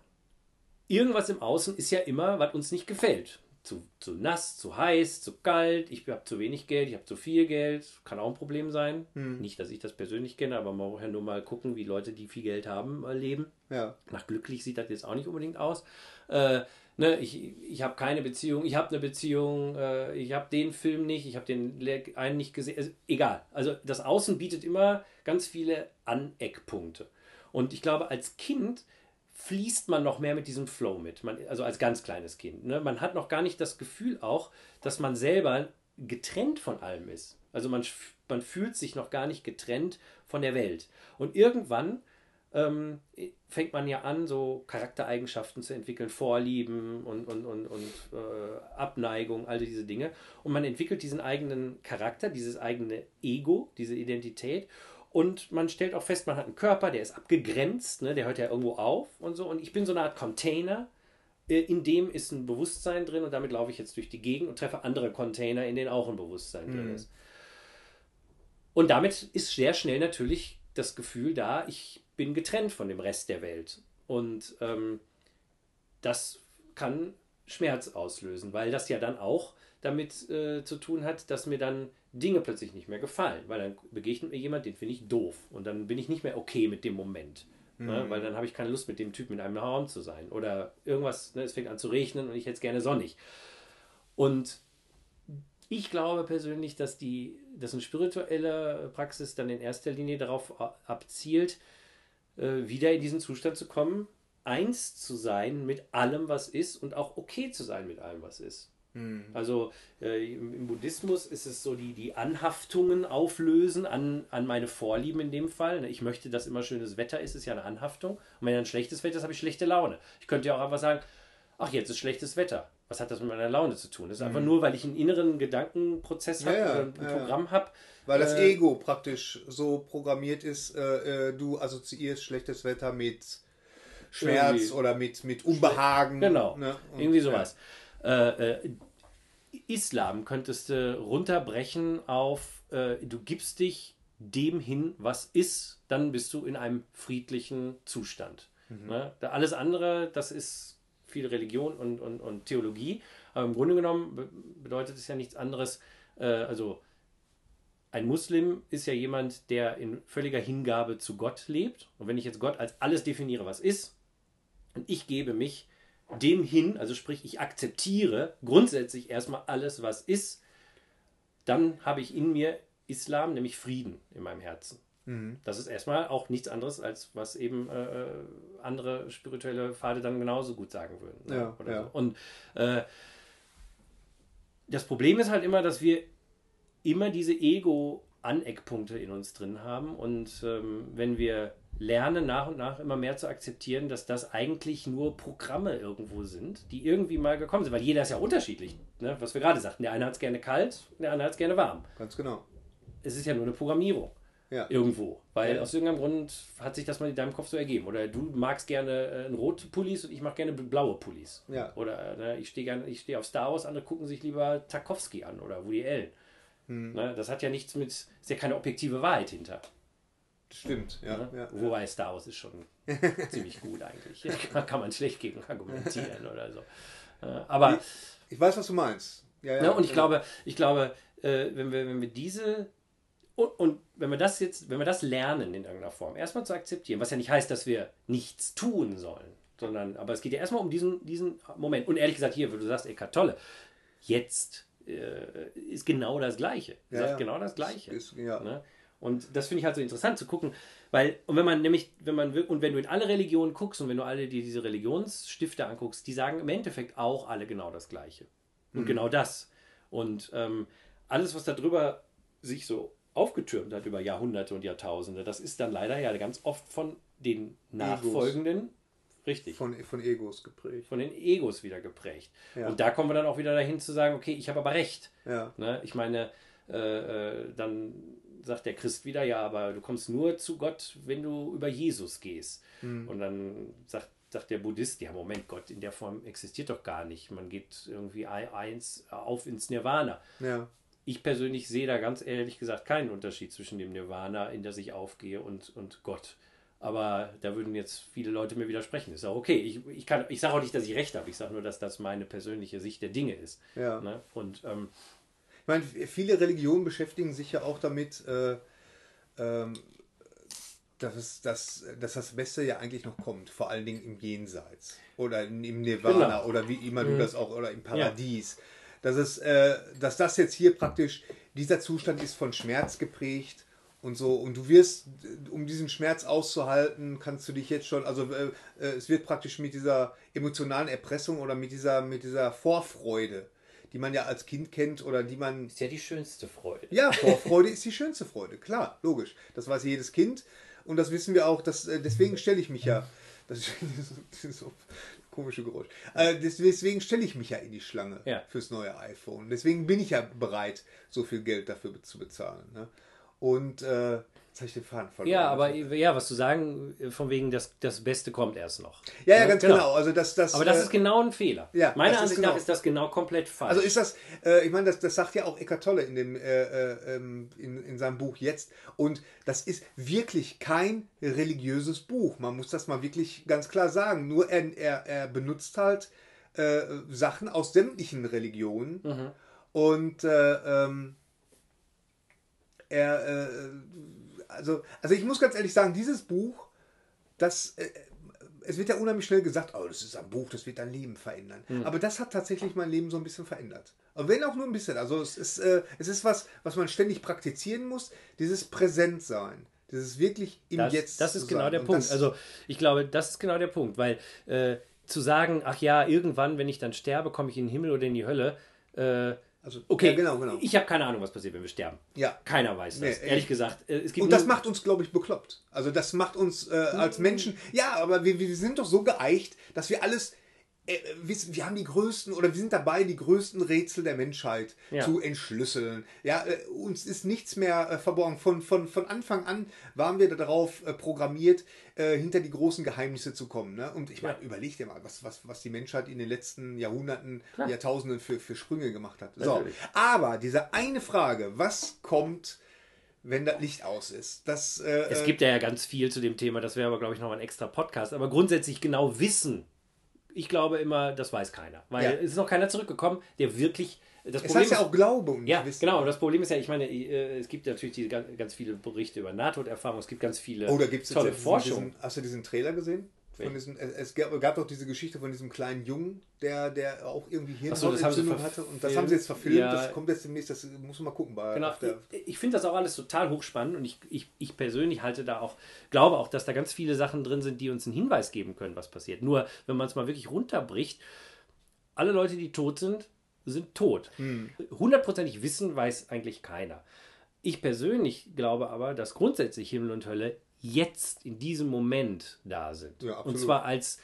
irgendwas im Außen ist ja immer, was uns nicht gefällt. Zu, zu nass, zu heiß, zu kalt, ich habe zu wenig Geld, ich habe zu viel Geld, kann auch ein Problem sein. Hm. Nicht, dass ich das persönlich kenne, aber man muss ja nur mal gucken, wie Leute, die viel Geld haben, äh, leben. Ja. Nach glücklich sieht das jetzt auch nicht unbedingt aus. Äh, ne, ich ich habe keine Beziehung, ich habe eine Beziehung, äh, ich habe den Film nicht, ich habe den einen nicht gesehen. Also, egal. Also das Außen bietet immer ganz viele Aneckpunkte. Und ich glaube, als Kind fließt man noch mehr mit diesem Flow mit. Man, also als ganz kleines Kind. Ne? Man hat noch gar nicht das Gefühl auch, dass man selber getrennt von allem ist. Also man, man fühlt sich noch gar nicht getrennt von der Welt. Und irgendwann ähm, fängt man ja an, so Charaktereigenschaften zu entwickeln, Vorlieben und, und, und, und äh, Abneigung, all diese Dinge. Und man entwickelt diesen eigenen Charakter, dieses eigene Ego, diese Identität. Und man stellt auch fest, man hat einen Körper, der ist abgegrenzt, ne, der hört ja irgendwo auf und so. Und ich bin so eine Art Container, äh, in dem ist ein Bewusstsein drin und damit laufe ich jetzt durch die Gegend und treffe andere Container, in denen auch ein Bewusstsein drin Mhm. ist. Und damit ist sehr schnell natürlich das Gefühl da, ich bin getrennt von dem Rest der Welt. Und ähm, das kann Schmerz auslösen, weil das ja dann auch damit äh, zu tun hat, dass mir dann Dinge plötzlich nicht mehr gefallen, weil dann begegnet mir jemand, den finde ich doof und dann bin ich nicht mehr okay mit dem Moment, ne? weil dann habe ich keine Lust mit dem Typen in einem Raum zu sein oder irgendwas, ne? es fängt an zu regnen und ich hätte es gerne sonnig. Und ich glaube persönlich, dass die, dass eine spirituelle Praxis dann in erster Linie darauf abzielt, äh, wieder in diesen Zustand zu kommen, eins zu sein mit allem, was ist und auch okay zu sein mit allem, was ist. Also äh, im, Buddhismus ist es so, die, die Anhaftungen auflösen an, an meine Vorlieben in dem Fall. Ne, Ich möchte, dass immer schönes Wetter ist, ist ja eine Anhaftung. Und wenn dann schlechtes Wetter ist, habe ich schlechte Laune. Ich könnte ja auch einfach sagen, ach, jetzt ist schlechtes Wetter. Was hat das mit meiner Laune zu tun? Das ist einfach nur, weil ich einen inneren Gedankenprozess habe Ja, ein ja, ja. Programm habe. Weil das Äh, Ego praktisch so programmiert ist, äh, äh, du assoziierst schlechtes Wetter mit Schmerz Irgendwie. oder mit, mit Unbehagen. Genau, ne? Und, irgendwie sowas. Äh, äh, Islam könntest du runterbrechen auf, äh, du gibst dich dem hin, was ist, dann bist du in einem friedlichen Zustand. Ne? Da alles andere, das ist viel Religion und, und, und Theologie, aber im Grunde genommen be bedeutet es ja nichts anderes, äh, also ein Muslim ist ja jemand, der in völliger Hingabe zu Gott lebt. Und wenn ich jetzt Gott als alles definiere, was ist, und ich gebe mich dem hin, also sprich, ich akzeptiere grundsätzlich erstmal alles, was ist, dann habe ich in mir Islam, nämlich Frieden in meinem Herzen. Mhm. Das ist erstmal auch nichts anderes, als was eben äh, andere spirituelle Pfade dann genauso gut sagen würden. Ne? Ja, ja. So. Und äh, das Problem ist halt immer, dass wir immer diese Ego-Aneckpunkte in uns drin haben. Und ähm, wenn wir lernen, nach und nach immer mehr zu akzeptieren, dass das eigentlich nur Programme irgendwo sind, die irgendwie mal gekommen sind. Weil jeder ist ja unterschiedlich, ne? was wir gerade sagten. Der eine hat es gerne kalt, der andere hat es gerne warm. Ganz genau. Es ist ja nur eine Programmierung. Ja. Irgendwo. Weil ja. aus irgendeinem Grund hat sich das mal in deinem Kopf so ergeben. Oder du magst gerne äh, rote Pullis und ich mag gerne blaue Pullis. Ja. Oder ne, ich stehe gerne, ich stehe auf Star Wars, andere gucken sich lieber Tarkovsky an oder Woody Allen. Hm. Ne, das hat ja nichts mit, ist ja keine objektive Wahrheit hinter. Stimmt, ja. Ne? ja Wobei Star Wars ist schon ziemlich gut eigentlich. Da kann man schlecht gegen argumentieren oder so. Äh, aber. Ich, ich, weiß, was du meinst. Ja, ja, ne, und ich genau. glaube, ich glaube, äh, wenn wir, wenn wir diese und, und, wenn wir das jetzt, wenn wir das lernen in irgendeiner Form, erstmal zu akzeptieren, was ja nicht heißt, dass wir nichts tun sollen, sondern, aber es geht ja erstmal um diesen, diesen Moment. Und ehrlich gesagt, hier, wo du sagst, Eckart Tolle, jetzt äh, ist genau das Gleiche. Ja, sagt ja. genau das Gleiche. Ist, ja. ne? Und das finde ich halt so interessant zu gucken, weil, und wenn man nämlich, wenn man, und wenn du in alle Religionen guckst und wenn du alle die, diese Religionsstifte anguckst, die sagen im Endeffekt auch alle genau das Gleiche. Und mhm. genau das. Und ähm, alles, was darüber sich so aufgetürmt hat über Jahrhunderte und Jahrtausende, das ist dann leider ja ganz oft von den nachfolgenden, Egos. richtig. Von, von Egos geprägt. Von den Egos wieder geprägt. Ja. Und da kommen wir dann auch wieder dahin zu sagen, okay, ich habe aber recht. Ja. Ne? Ich meine, äh, äh, dann sagt der Christ wieder, ja, aber du kommst nur zu Gott, wenn du über Jesus gehst. Mhm. Und dann sagt, sagt der Buddhist, ja, Moment, Gott in der Form existiert doch gar nicht. Man geht irgendwie eins auf ins Nirvana. Ja ich persönlich sehe da ganz ehrlich gesagt keinen Unterschied zwischen dem Nirvana, in das ich aufgehe, und, und Gott. Aber da würden jetzt viele Leute mir widersprechen. Ist auch okay. Ich, ich, ich sage auch nicht, dass ich recht habe. Ich sage nur, dass das meine persönliche Sicht der Dinge ist. Ja. Ne? Und, ähm, ich meine, viele Religionen beschäftigen sich ja auch damit, äh, ähm, dass, dass, dass das Beste ja eigentlich noch kommt. Vor allen Dingen im Jenseits. Oder im Nirvana. Genau. Oder wie immer du mhm. das auch, oder im Paradies. Ja dass, es, äh, dass das jetzt hier praktisch, dieser Zustand ist von Schmerz geprägt und so. Und du wirst, um diesen Schmerz auszuhalten, kannst du dich jetzt schon, also äh, äh, es wird praktisch mit dieser emotionalen Erpressung oder mit dieser, mit dieser Vorfreude, die man ja als Kind kennt oder die man. Ist ja die schönste Freude. Ja, Vorfreude ist die schönste Freude, klar, logisch. Das weiß jedes Kind und das wissen wir auch, dass, äh, deswegen stelle ich mich ja. Das ist so, komische Geräusch. Äh, deswegen stelle ich mich ja in die Schlange ja. fürs neue iPhone. Deswegen bin ich ja bereit, so viel Geld dafür zu bezahlen. Ne? Und äh, Jetzt habe ich den Faden verloren. Ja, aber ja, was zu sagen, von wegen, das, das Beste kommt erst noch. Ja, ja, ganz genau. genau. Also das, das, aber das äh, ist genau ein Fehler. Ja, Meiner Ansicht genau. nach ist das genau komplett falsch. Also ist das, äh, ich meine, das, das sagt ja auch Eckart Tolle in, dem, äh, äh, ähm, in, in seinem Buch jetzt. Und das ist wirklich kein religiöses Buch. Man muss das mal wirklich ganz klar sagen. Nur er, er, er benutzt halt äh, Sachen aus sämtlichen Religionen. Mhm. Und äh, ähm, er also, also ich muss ganz ehrlich sagen, dieses Buch, das, äh, es wird ja unheimlich schnell gesagt, oh, das ist ein Buch, das wird dein Leben verändern. Mhm. Aber das hat tatsächlich mein Leben so ein bisschen verändert. Aber wenn auch nur ein bisschen. Also es ist, äh, es ist was, was man ständig praktizieren muss, dieses Präsentsein. Das ist wirklich im das, Jetzt. Das ist genau der Und Punkt. Also ich glaube, das ist genau der Punkt, weil äh, zu sagen, ach ja, irgendwann, wenn ich dann sterbe, komme ich in den Himmel oder in die Hölle, äh, also, okay, ja, genau, genau. Ich habe keine Ahnung, was passiert, wenn wir sterben. Ja. Keiner weiß das. Nee, ehrlich gesagt. Äh, es gibt und das macht uns, glaube ich, bekloppt. Also das macht uns äh, als Menschen. Ja, aber wir, wir sind doch so geeicht, dass wir alles äh, wir haben die größten oder wir sind dabei, die größten Rätsel der Menschheit ja. zu entschlüsseln. Ja, äh, uns ist nichts mehr äh, verborgen. Von, von, von Anfang an waren wir darauf programmiert, hinter die großen Geheimnisse zu kommen. Ne? Und ich meine, ja. überleg dir mal, was, was, was die Menschheit in den letzten Jahrhunderten, Klar. Jahrtausenden für, für Sprünge gemacht hat. So. Aber diese eine Frage, was kommt wenn das Licht aus ist. Das, äh, es gibt ja ganz viel zu dem Thema, das wäre aber, glaube ich, noch ein extra Podcast. Aber grundsätzlich genau wissen, ich glaube immer, das weiß keiner. Weil ja. es ist noch keiner zurückgekommen, der wirklich. Das es Problem heißt ja auch Glaube und Ja, Wissen. genau. Und das Problem ist ja, ich meine, äh, es gibt natürlich diese ganz, ganz viele Berichte über Nahtoderfahrungen, es gibt ganz viele oh, da gibt's tolle Forschung. Diesen, hast du diesen Trailer gesehen? Von diesem, es, gab, gab doch diese Geschichte von diesem kleinen Jungen, der, der auch irgendwie so, Hirnentzündung hatte. Und das haben sie jetzt verfilmt. Ja. Das kommt jetzt demnächst, das muss man mal gucken. Bei, Genau, ich, ich finde das auch alles total hochspannend und ich, ich, ich persönlich halte da auch, glaube auch, dass da ganz viele Sachen drin sind, die uns einen Hinweis geben können, was passiert. Nur, wenn man es mal wirklich runterbricht, alle Leute, die tot sind, sind tot. Hundertprozentig wissen weiß eigentlich keiner. Ich persönlich glaube aber, dass grundsätzlich Himmel und Hölle jetzt in diesem Moment da sind. Ja, und zwar als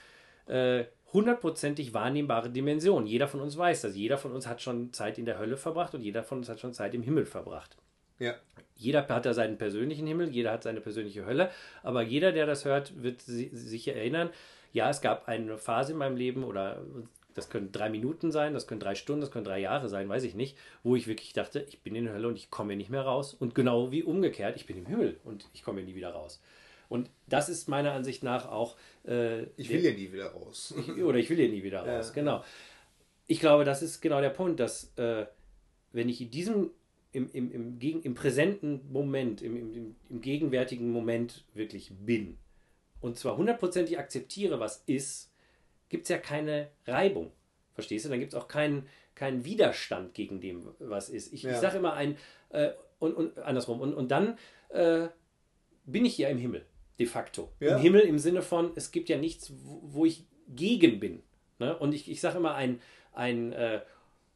äh, hundertprozentig wahrnehmbare Dimension. Jeder von uns weiß das. Jeder von uns hat schon Zeit in der Hölle verbracht und jeder von uns hat schon Zeit im Himmel verbracht. ja. Jeder hat da seinen persönlichen Himmel, jeder hat seine persönliche Hölle, aber jeder, der das hört, wird si- sich erinnern, ja, es gab eine Phase in meinem Leben oder das können drei Minuten sein, das können drei Stunden, das können drei Jahre sein, weiß ich nicht, wo ich wirklich dachte, ich bin in der Hölle und ich komme hier nicht mehr raus. Und genau wie umgekehrt, ich bin im Himmel und ich komme hier nie wieder raus. Und das ist meiner Ansicht nach auch. Äh, Ich will ja nie wieder raus. ich, oder ich will hier nie wieder raus, Ja. genau. Ich glaube, das ist genau der Punkt, dass äh, wenn ich in diesem, im, im, im, gegen, im präsenten Moment, im, im, im- im gegenwärtigen Moment wirklich bin und zwar hundertprozentig akzeptiere, was ist, gibt es ja keine Reibung. Verstehst du? Dann gibt es auch keinen, keinen Widerstand gegen dem, was ist. Ich, Ja. ich sage immer ein, äh, und, und andersrum, und, und dann äh, bin ich ja im Himmel, de facto. Ja. Im Himmel im Sinne von, es gibt ja nichts, wo, ich gegen bin. Ne? Und ich, ich sage immer, ein, ein äh,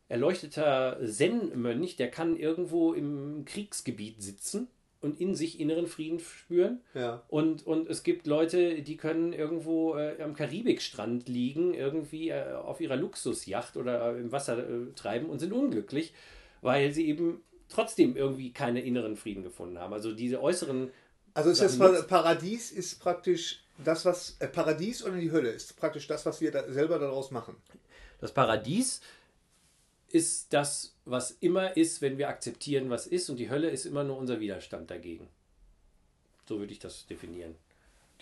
erleuchteter Zen-Mönch, der kann irgendwo im Kriegsgebiet sitzen und in sich inneren Frieden spüren. Ja. Und, und es gibt Leute, die können irgendwo äh, am Karibikstrand liegen, irgendwie äh, auf ihrer Luxusjacht oder im Wasser äh, treiben und sind unglücklich, weil sie eben trotzdem irgendwie keine inneren Frieden gefunden haben. Also diese äußeren Also ist das Pa- Paradies ist praktisch das, was äh, Paradies oder die Hölle ist praktisch das, was wir da selber daraus machen. Das Paradies ist das, was immer ist, wenn wir akzeptieren, was ist, und die Hölle ist immer nur unser Widerstand dagegen. So würde ich das definieren.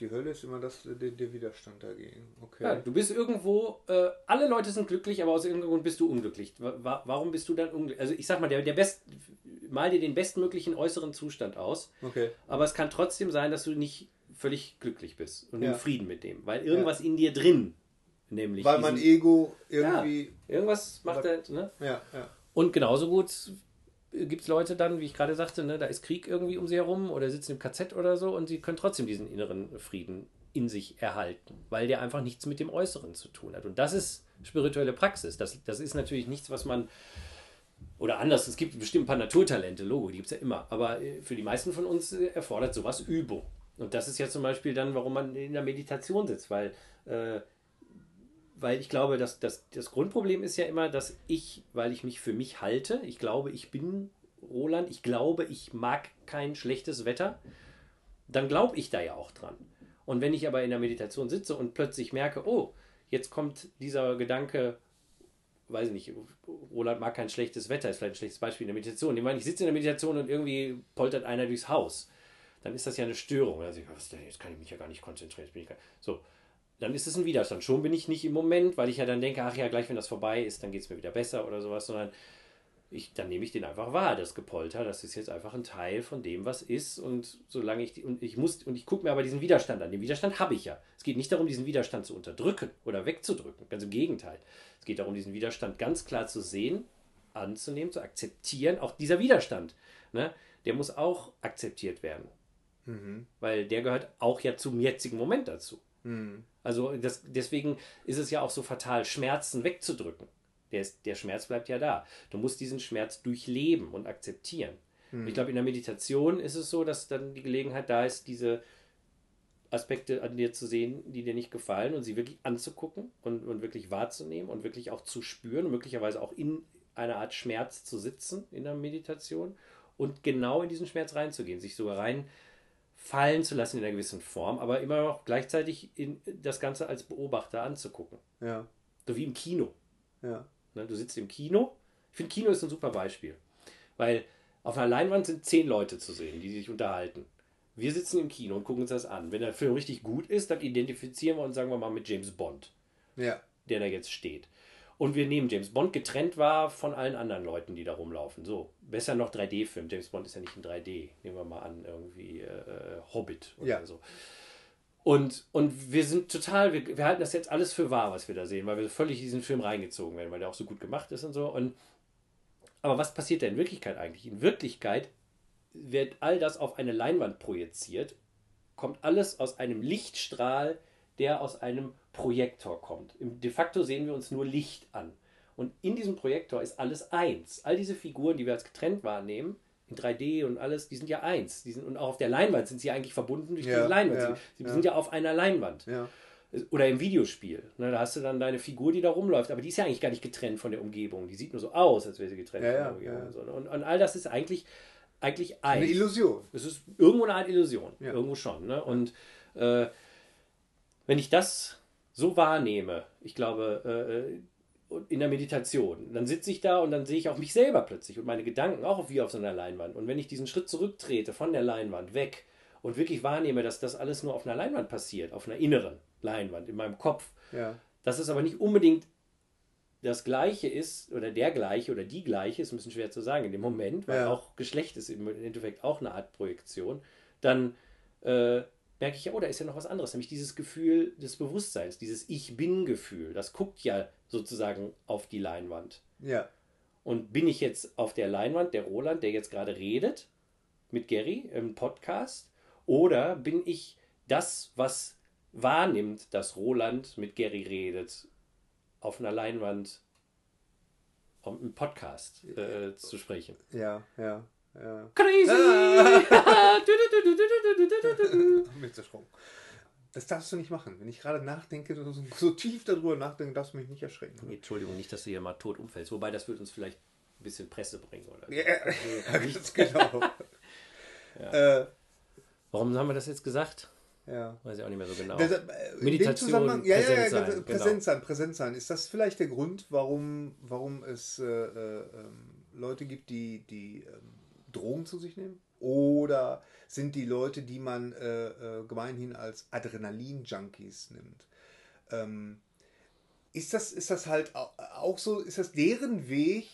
Die Hölle ist immer das, der, der Widerstand dagegen. Okay. Ja, du bist irgendwo, äh, alle Leute sind glücklich, aber aus irgendeinem Grund bist du unglücklich. Wa- wa- Warum bist du dann unglücklich? Also ich sag mal, der, der best, mal dir den bestmöglichen äußeren Zustand aus, Okay. aber es kann trotzdem sein, dass du nicht völlig glücklich bist und Ja. im Frieden mit dem, weil irgendwas in dir drin, nämlich Weil mein diesen- Ego irgendwie. irgendwas macht er, ne? Ja, ja. Und genauso gut gibt es Leute dann, wie ich gerade sagte, ne, da ist Krieg irgendwie um sie herum oder sitzen im KZ oder so und sie können trotzdem diesen inneren Frieden in sich erhalten, weil der einfach nichts mit dem Äußeren zu tun hat. Und das ist spirituelle Praxis. Das, das ist natürlich nichts, was man. Oder anders, es gibt bestimmt ein paar Naturtalente, Logo, die gibt es ja immer. Aber äh, für die meisten von uns äh, erfordert sowas Übung. Und das ist ja zum Beispiel dann, warum man in der Meditation sitzt, weil äh, weil ich glaube, dass, dass das Grundproblem ist ja immer, dass ich, weil ich mich für mich halte, ich glaube, ich bin Roland, ich glaube, ich mag kein schlechtes Wetter, dann glaube ich da ja auch dran. Und wenn ich aber in der Meditation sitze und plötzlich merke, oh, jetzt kommt dieser Gedanke, weiß ich nicht, Roland mag kein schlechtes Wetter, ist vielleicht ein schlechtes Beispiel in der Meditation. Ich meine, ich sitze in der Meditation und irgendwie poltert einer durchs Haus. Dann ist das ja eine Störung. Also, was denn, jetzt kann ich mich ja gar nicht konzentrieren. Jetzt bin ich gar, so, dann ist es ein Widerstand. Schon bin ich nicht im Moment, weil ich ja dann denke, ach ja, gleich wenn das vorbei ist, dann geht es mir wieder besser oder sowas, sondern ich, dann nehme ich den einfach wahr, das Gepolter, das ist jetzt einfach ein Teil von dem, was ist und solange ich, und ich muss, und ich gucke mir aber diesen Widerstand an, den Widerstand habe ich ja. Es geht nicht darum, diesen Widerstand zu unterdrücken oder wegzudrücken, ganz im Gegenteil. Es geht darum, diesen Widerstand ganz klar zu sehen, anzunehmen, zu akzeptieren, auch dieser Widerstand, ne, der muss auch akzeptiert werden, Mhm. weil der gehört auch ja zum jetzigen Moment dazu. Mhm. Also das, deswegen ist es ja auch so fatal, Schmerzen wegzudrücken. Der, ist, der Schmerz bleibt ja da. Du musst diesen Schmerz durchleben und akzeptieren. Und Ich glaube, in der Meditation ist es so, dass dann die Gelegenheit da ist, diese Aspekte an dir zu sehen, die dir nicht gefallen und sie wirklich anzugucken und, und wirklich wahrzunehmen und wirklich auch zu spüren und möglicherweise auch in einer Art Schmerz zu sitzen in der Meditation und genau in diesen Schmerz reinzugehen, sich sogar reinfallen zu lassen in einer gewissen Form, aber immer noch gleichzeitig in das Ganze als Beobachter anzugucken. Ja, So wie im Kino. ja. Ne, Du sitzt im Kino. Ich finde, Kino ist ein super Beispiel. Weil auf einer Leinwand sind zehn Leute zu sehen, die sich unterhalten. Wir sitzen im Kino und gucken uns das an. Wenn der Film richtig gut ist, dann identifizieren wir uns, sagen wir mal, mit James Bond, Ja, der da jetzt steht. Und wir nehmen James Bond getrennt wahr von allen anderen Leuten, die da rumlaufen. So, besser noch 3D-Film. James Bond ist ja nicht in 3D. Nehmen wir mal an, irgendwie äh, Hobbit oder Ja. so. Und, und wir sind total, wir, wir halten das jetzt alles für wahr, was wir da sehen, weil wir völlig in diesen Film reingezogen werden, weil der auch so gut gemacht ist und so. Und, aber was passiert da in Wirklichkeit eigentlich? In Wirklichkeit wird all das auf eine Leinwand projiziert, kommt alles aus einem Lichtstrahl, der aus einem Projektor kommt. De facto sehen wir uns nur Licht an. Und in diesem Projektor ist alles eins. All diese Figuren, die wir als getrennt wahrnehmen, in 3D und alles, die sind ja eins. Die sind, und auch auf der Leinwand sind sie eigentlich verbunden durch ja, diese Leinwand. Ja, sie, sie ja. sind ja auf einer Leinwand. Oder im Videospiel. Ne, da hast du dann deine Figur, die da rumläuft, aber die ist ja eigentlich gar nicht getrennt von der Umgebung. Die sieht nur so aus, als wäre sie getrennt von der Umgebung. Und, und, all das ist eigentlich, eigentlich eins. Eine Illusion. Es ist irgendwo eine Art Illusion. Irgendwo schon. Ne? Und äh, wenn ich das so wahrnehme, ich glaube, äh, in der Meditation. Dann sitze ich da und dann sehe ich auch mich selber plötzlich und meine Gedanken auch wie auf so einer Leinwand. Und wenn ich diesen Schritt zurücktrete von der Leinwand weg und wirklich wahrnehme, dass das alles nur auf einer Leinwand passiert, auf einer inneren Leinwand, in meinem Kopf, ja. dass es aber nicht unbedingt das Gleiche ist oder der gleiche oder die gleiche, ist ein bisschen schwer zu sagen in dem Moment, weil ja. auch Geschlecht ist im Endeffekt auch eine Art Projektion, dann äh, merke ich ja, oh, da ist ja noch was anderes, nämlich dieses Gefühl des Bewusstseins, dieses Ich bin-Gefühl. Das guckt ja sozusagen auf die Leinwand. Ja. Und bin ich jetzt auf der Leinwand, der Roland, der jetzt gerade redet mit Gary im Podcast, oder bin ich das, was wahrnimmt, dass Roland mit Gary redet, auf einer Leinwand um im Podcast äh, zu sprechen? Ja, ja. Ja. Crazy! Mitzersprungen. Das darfst du nicht machen. Wenn ich gerade nachdenke, so, so, tief darüber nachdenke, darfst du mich nicht erschrecken. Entschuldigung, nicht, dass du hier mal tot umfällst. Wobei, das wird uns vielleicht ein bisschen Presse bringen, oder? Ja, ja ganz genau. ja. Äh, Warum haben wir das jetzt gesagt? Ja. Weiß ich auch nicht mehr so genau. Das, äh, Meditation, ja, präsent, ja, sein, genau. präsent sein. Präsent sein. Ist das vielleicht der Grund, warum, warum es äh, äh, ähm, Leute gibt, die, die ähm, Drogen zu sich nehmen? Oder sind die Leute, die man äh, äh, gemeinhin als Adrenalin-Junkies nimmt? Ähm, ist, das, ist das halt auch so, ist das deren Weg,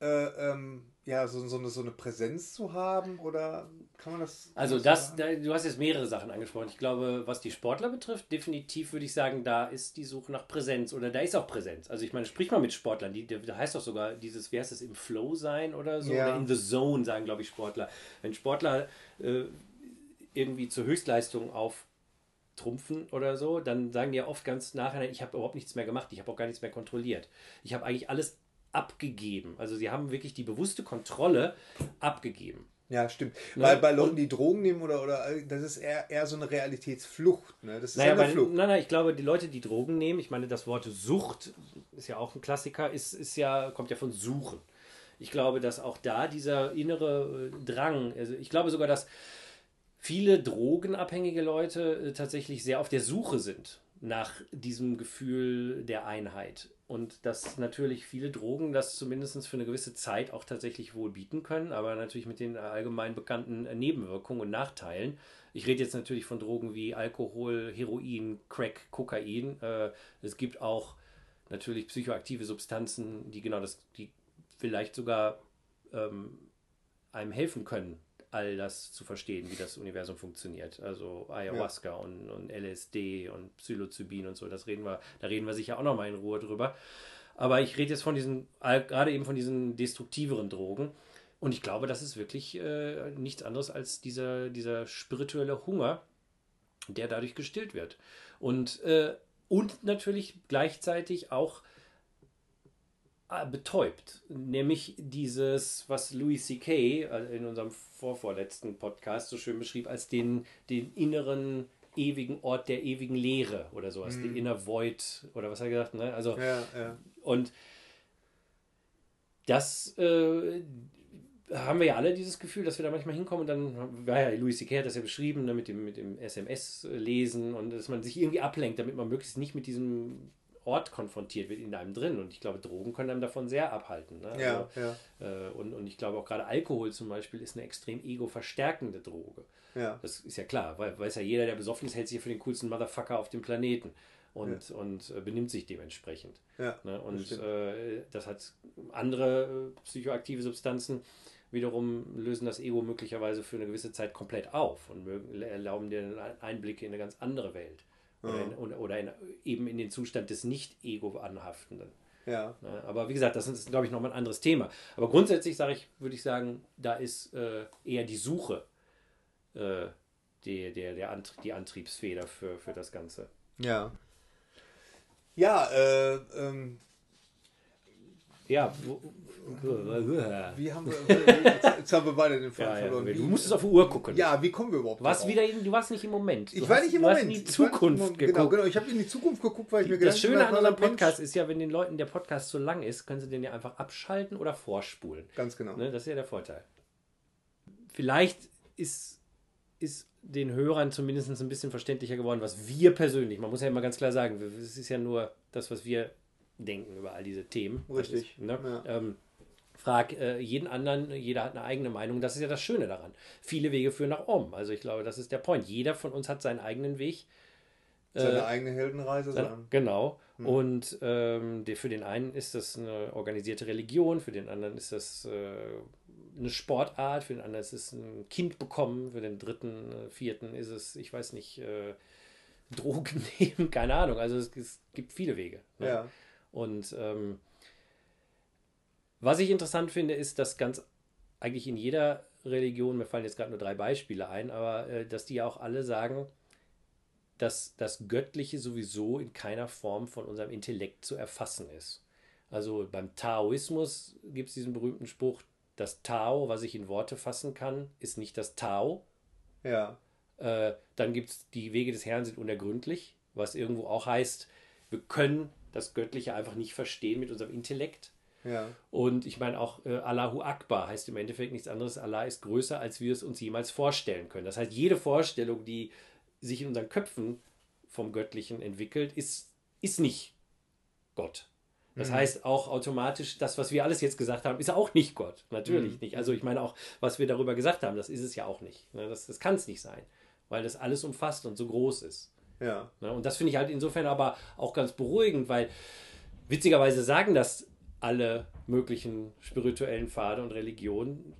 äh, ähm, ja, so, so, eine, so eine Präsenz zu haben oder kann man das? Also das, da, du hast jetzt mehrere Sachen angesprochen. Ich glaube, was die Sportler betrifft, definitiv würde ich sagen, da ist die Suche nach Präsenz oder da ist auch Präsenz. Also ich meine, sprich mal mit Sportlern, die, da heißt doch sogar dieses, wie heißt das, im Flow sein oder so, ja. oder in the zone, sagen glaube ich Sportler. Wenn Sportler äh, irgendwie zur Höchstleistung auftrumpfen oder so, dann sagen die ja oft ganz nachher, ich habe überhaupt nichts mehr gemacht, ich habe auch gar nichts mehr kontrolliert. Ich habe eigentlich alles abgegeben. Also sie haben wirklich die bewusste Kontrolle abgegeben. Ja, stimmt. Ne? Weil bei Leuten, die Drogen nehmen oder, oder das ist eher, eher so eine Realitätsflucht. Ne? Das ist naja, ja eine Flucht. Nein, nein, ich glaube, die Leute, die Drogen nehmen, ich meine, das Wort Sucht ist ja auch ein Klassiker, ist, ist ja, kommt ja von Suchen. Ich glaube, dass auch da dieser innere äh, Drang, also ich glaube sogar, dass viele drogenabhängige Leute äh, tatsächlich sehr auf der Suche sind nach diesem Gefühl der Einheit. Und dass natürlich viele Drogen das zumindest für eine gewisse Zeit auch tatsächlich wohl bieten können, aber natürlich mit den allgemein bekannten Nebenwirkungen und Nachteilen. Ich rede jetzt natürlich von Drogen wie Alkohol, Heroin, Crack, Kokain. Äh, es gibt auch natürlich psychoaktive Substanzen, die genau das, die vielleicht sogar ähm, einem helfen können, all das zu verstehen, wie das Universum funktioniert. Also Ayahuasca ja. und, und LSD und Psilocybin und so, das reden wir, da reden wir sicher auch nochmal in Ruhe drüber. Aber ich rede jetzt von diesen, gerade eben von diesen destruktiveren Drogen. Und ich glaube, das ist wirklich äh, nichts anderes als dieser, dieser spirituelle Hunger, der dadurch gestillt wird. Und, äh, und natürlich gleichzeitig auch betäubt. Nämlich dieses, was Louis C.K. Äh, in unserem vorvorletzten Podcast so schön beschrieb, als den, den inneren ewigen Ort der ewigen Leere oder sowas, mhm. die Inner Void oder was hat er gesagt, ne? Also, ja, ja. und das äh, haben wir ja alle dieses Gefühl, dass wir da manchmal hinkommen und dann, ja, Louis C.K. hat das ja beschrieben, ne, mit dem, mit dem SMS-Lesen und dass man sich irgendwie ablenkt, damit man möglichst nicht mit diesem Ort konfrontiert wird in einem drin. Und ich glaube, Drogen können einem davon sehr abhalten. Ne? Ja, also, ja. Äh, und, und ich glaube auch gerade Alkohol zum Beispiel ist eine extrem ego-verstärkende Droge. Ja. Das ist ja klar, weil weiß ja jeder, der besoffen ist, hält sich für den coolsten Motherfucker auf dem Planeten und, ja. und äh, benimmt sich dementsprechend. Ja, ne? Und das, äh, das hat andere äh, psychoaktive Substanzen wiederum lösen das Ego möglicherweise für eine gewisse Zeit komplett auf und mögen, erlauben dir Einblicke in eine ganz andere Welt. Oder, in, oder in, eben in den Zustand des Nicht-Ego-Anhaftenden. Ja. Aber wie gesagt, das ist, glaube ich, nochmal ein anderes Thema. Aber grundsätzlich sage ich, würde ich sagen, da ist äh, eher die Suche äh, die, der, der Antrie die Antriebsfeder für, für das Ganze. Ja. Ja, äh, ähm, ja, wie haben wir, jetzt, haben wir beide den Faden ja, verloren. Ja, du musstest auf die Uhr gucken. Ja, wie kommen wir überhaupt was wieder in, Du warst nicht im Moment. Du ich war nicht im Moment. in die Zukunft geguckt. Genau, genau. Ich habe in die Zukunft geguckt, weil ich mir Das Schöne an unserem Podcast ist ja, wenn den Leuten der Podcast zu lang ist, können sie den ja einfach abschalten oder vorspulen. Ganz genau. Ne, das ist ja der Vorteil. Vielleicht ist, ist den Hörern zumindest ein bisschen verständlicher geworden, was wir persönlich, man muss ja immer ganz klar sagen, es ist ja nur das, was wir denken über all diese Themen. Richtig. Ist, ne? ja. ähm, frag äh, jeden anderen, jeder hat eine eigene Meinung. Das ist ja das Schöne daran. Viele Wege führen nach Om. Also ich glaube, das ist der Point. Jeder von uns hat seinen eigenen Weg. Seine äh, eigene Heldenreise sein. Genau. Hm. Und ähm, die, für den einen ist das eine organisierte Religion, für den anderen ist das äh, eine Sportart, für den anderen ist es ein Kind bekommen, für den dritten, äh, vierten ist es, ich weiß nicht, äh, Drogen nehmen, keine Ahnung. Also es, es gibt viele Wege. Ne? Ja. Und ähm, was ich interessant finde, ist, dass ganz eigentlich in jeder Religion, mir fallen jetzt gerade nur drei Beispiele ein, aber äh, dass die ja auch alle sagen, dass das Göttliche sowieso in keiner Form von unserem Intellekt zu erfassen ist. Also beim Taoismus gibt es diesen berühmten Spruch, das Tao, was ich in Worte fassen kann, ist nicht das Tao. Ja. Äh, dann gibt es die Wege des Herrn sind unergründlich, was irgendwo auch heißt, wir können das Göttliche einfach nicht verstehen mit unserem Intellekt. Ja. Und ich meine auch äh, Allahu Akbar heißt im Endeffekt nichts anderes. Allah ist größer, als wir es uns jemals vorstellen können. Das heißt, jede Vorstellung, die sich in unseren Köpfen vom Göttlichen entwickelt, ist, ist nicht Gott. Das mhm. heißt auch automatisch, das, was wir alles jetzt gesagt haben, ist auch nicht Gott. Natürlich mhm. nicht. Also ich meine auch, was wir darüber gesagt haben, das ist es ja auch nicht. Ne, das, das kann es nicht sein, weil das alles umfasst und so groß ist. Ja. Ne, und das finde ich halt insofern aber auch ganz beruhigend, weil witzigerweise sagen das alle möglichen spirituellen Pfade und Religionen,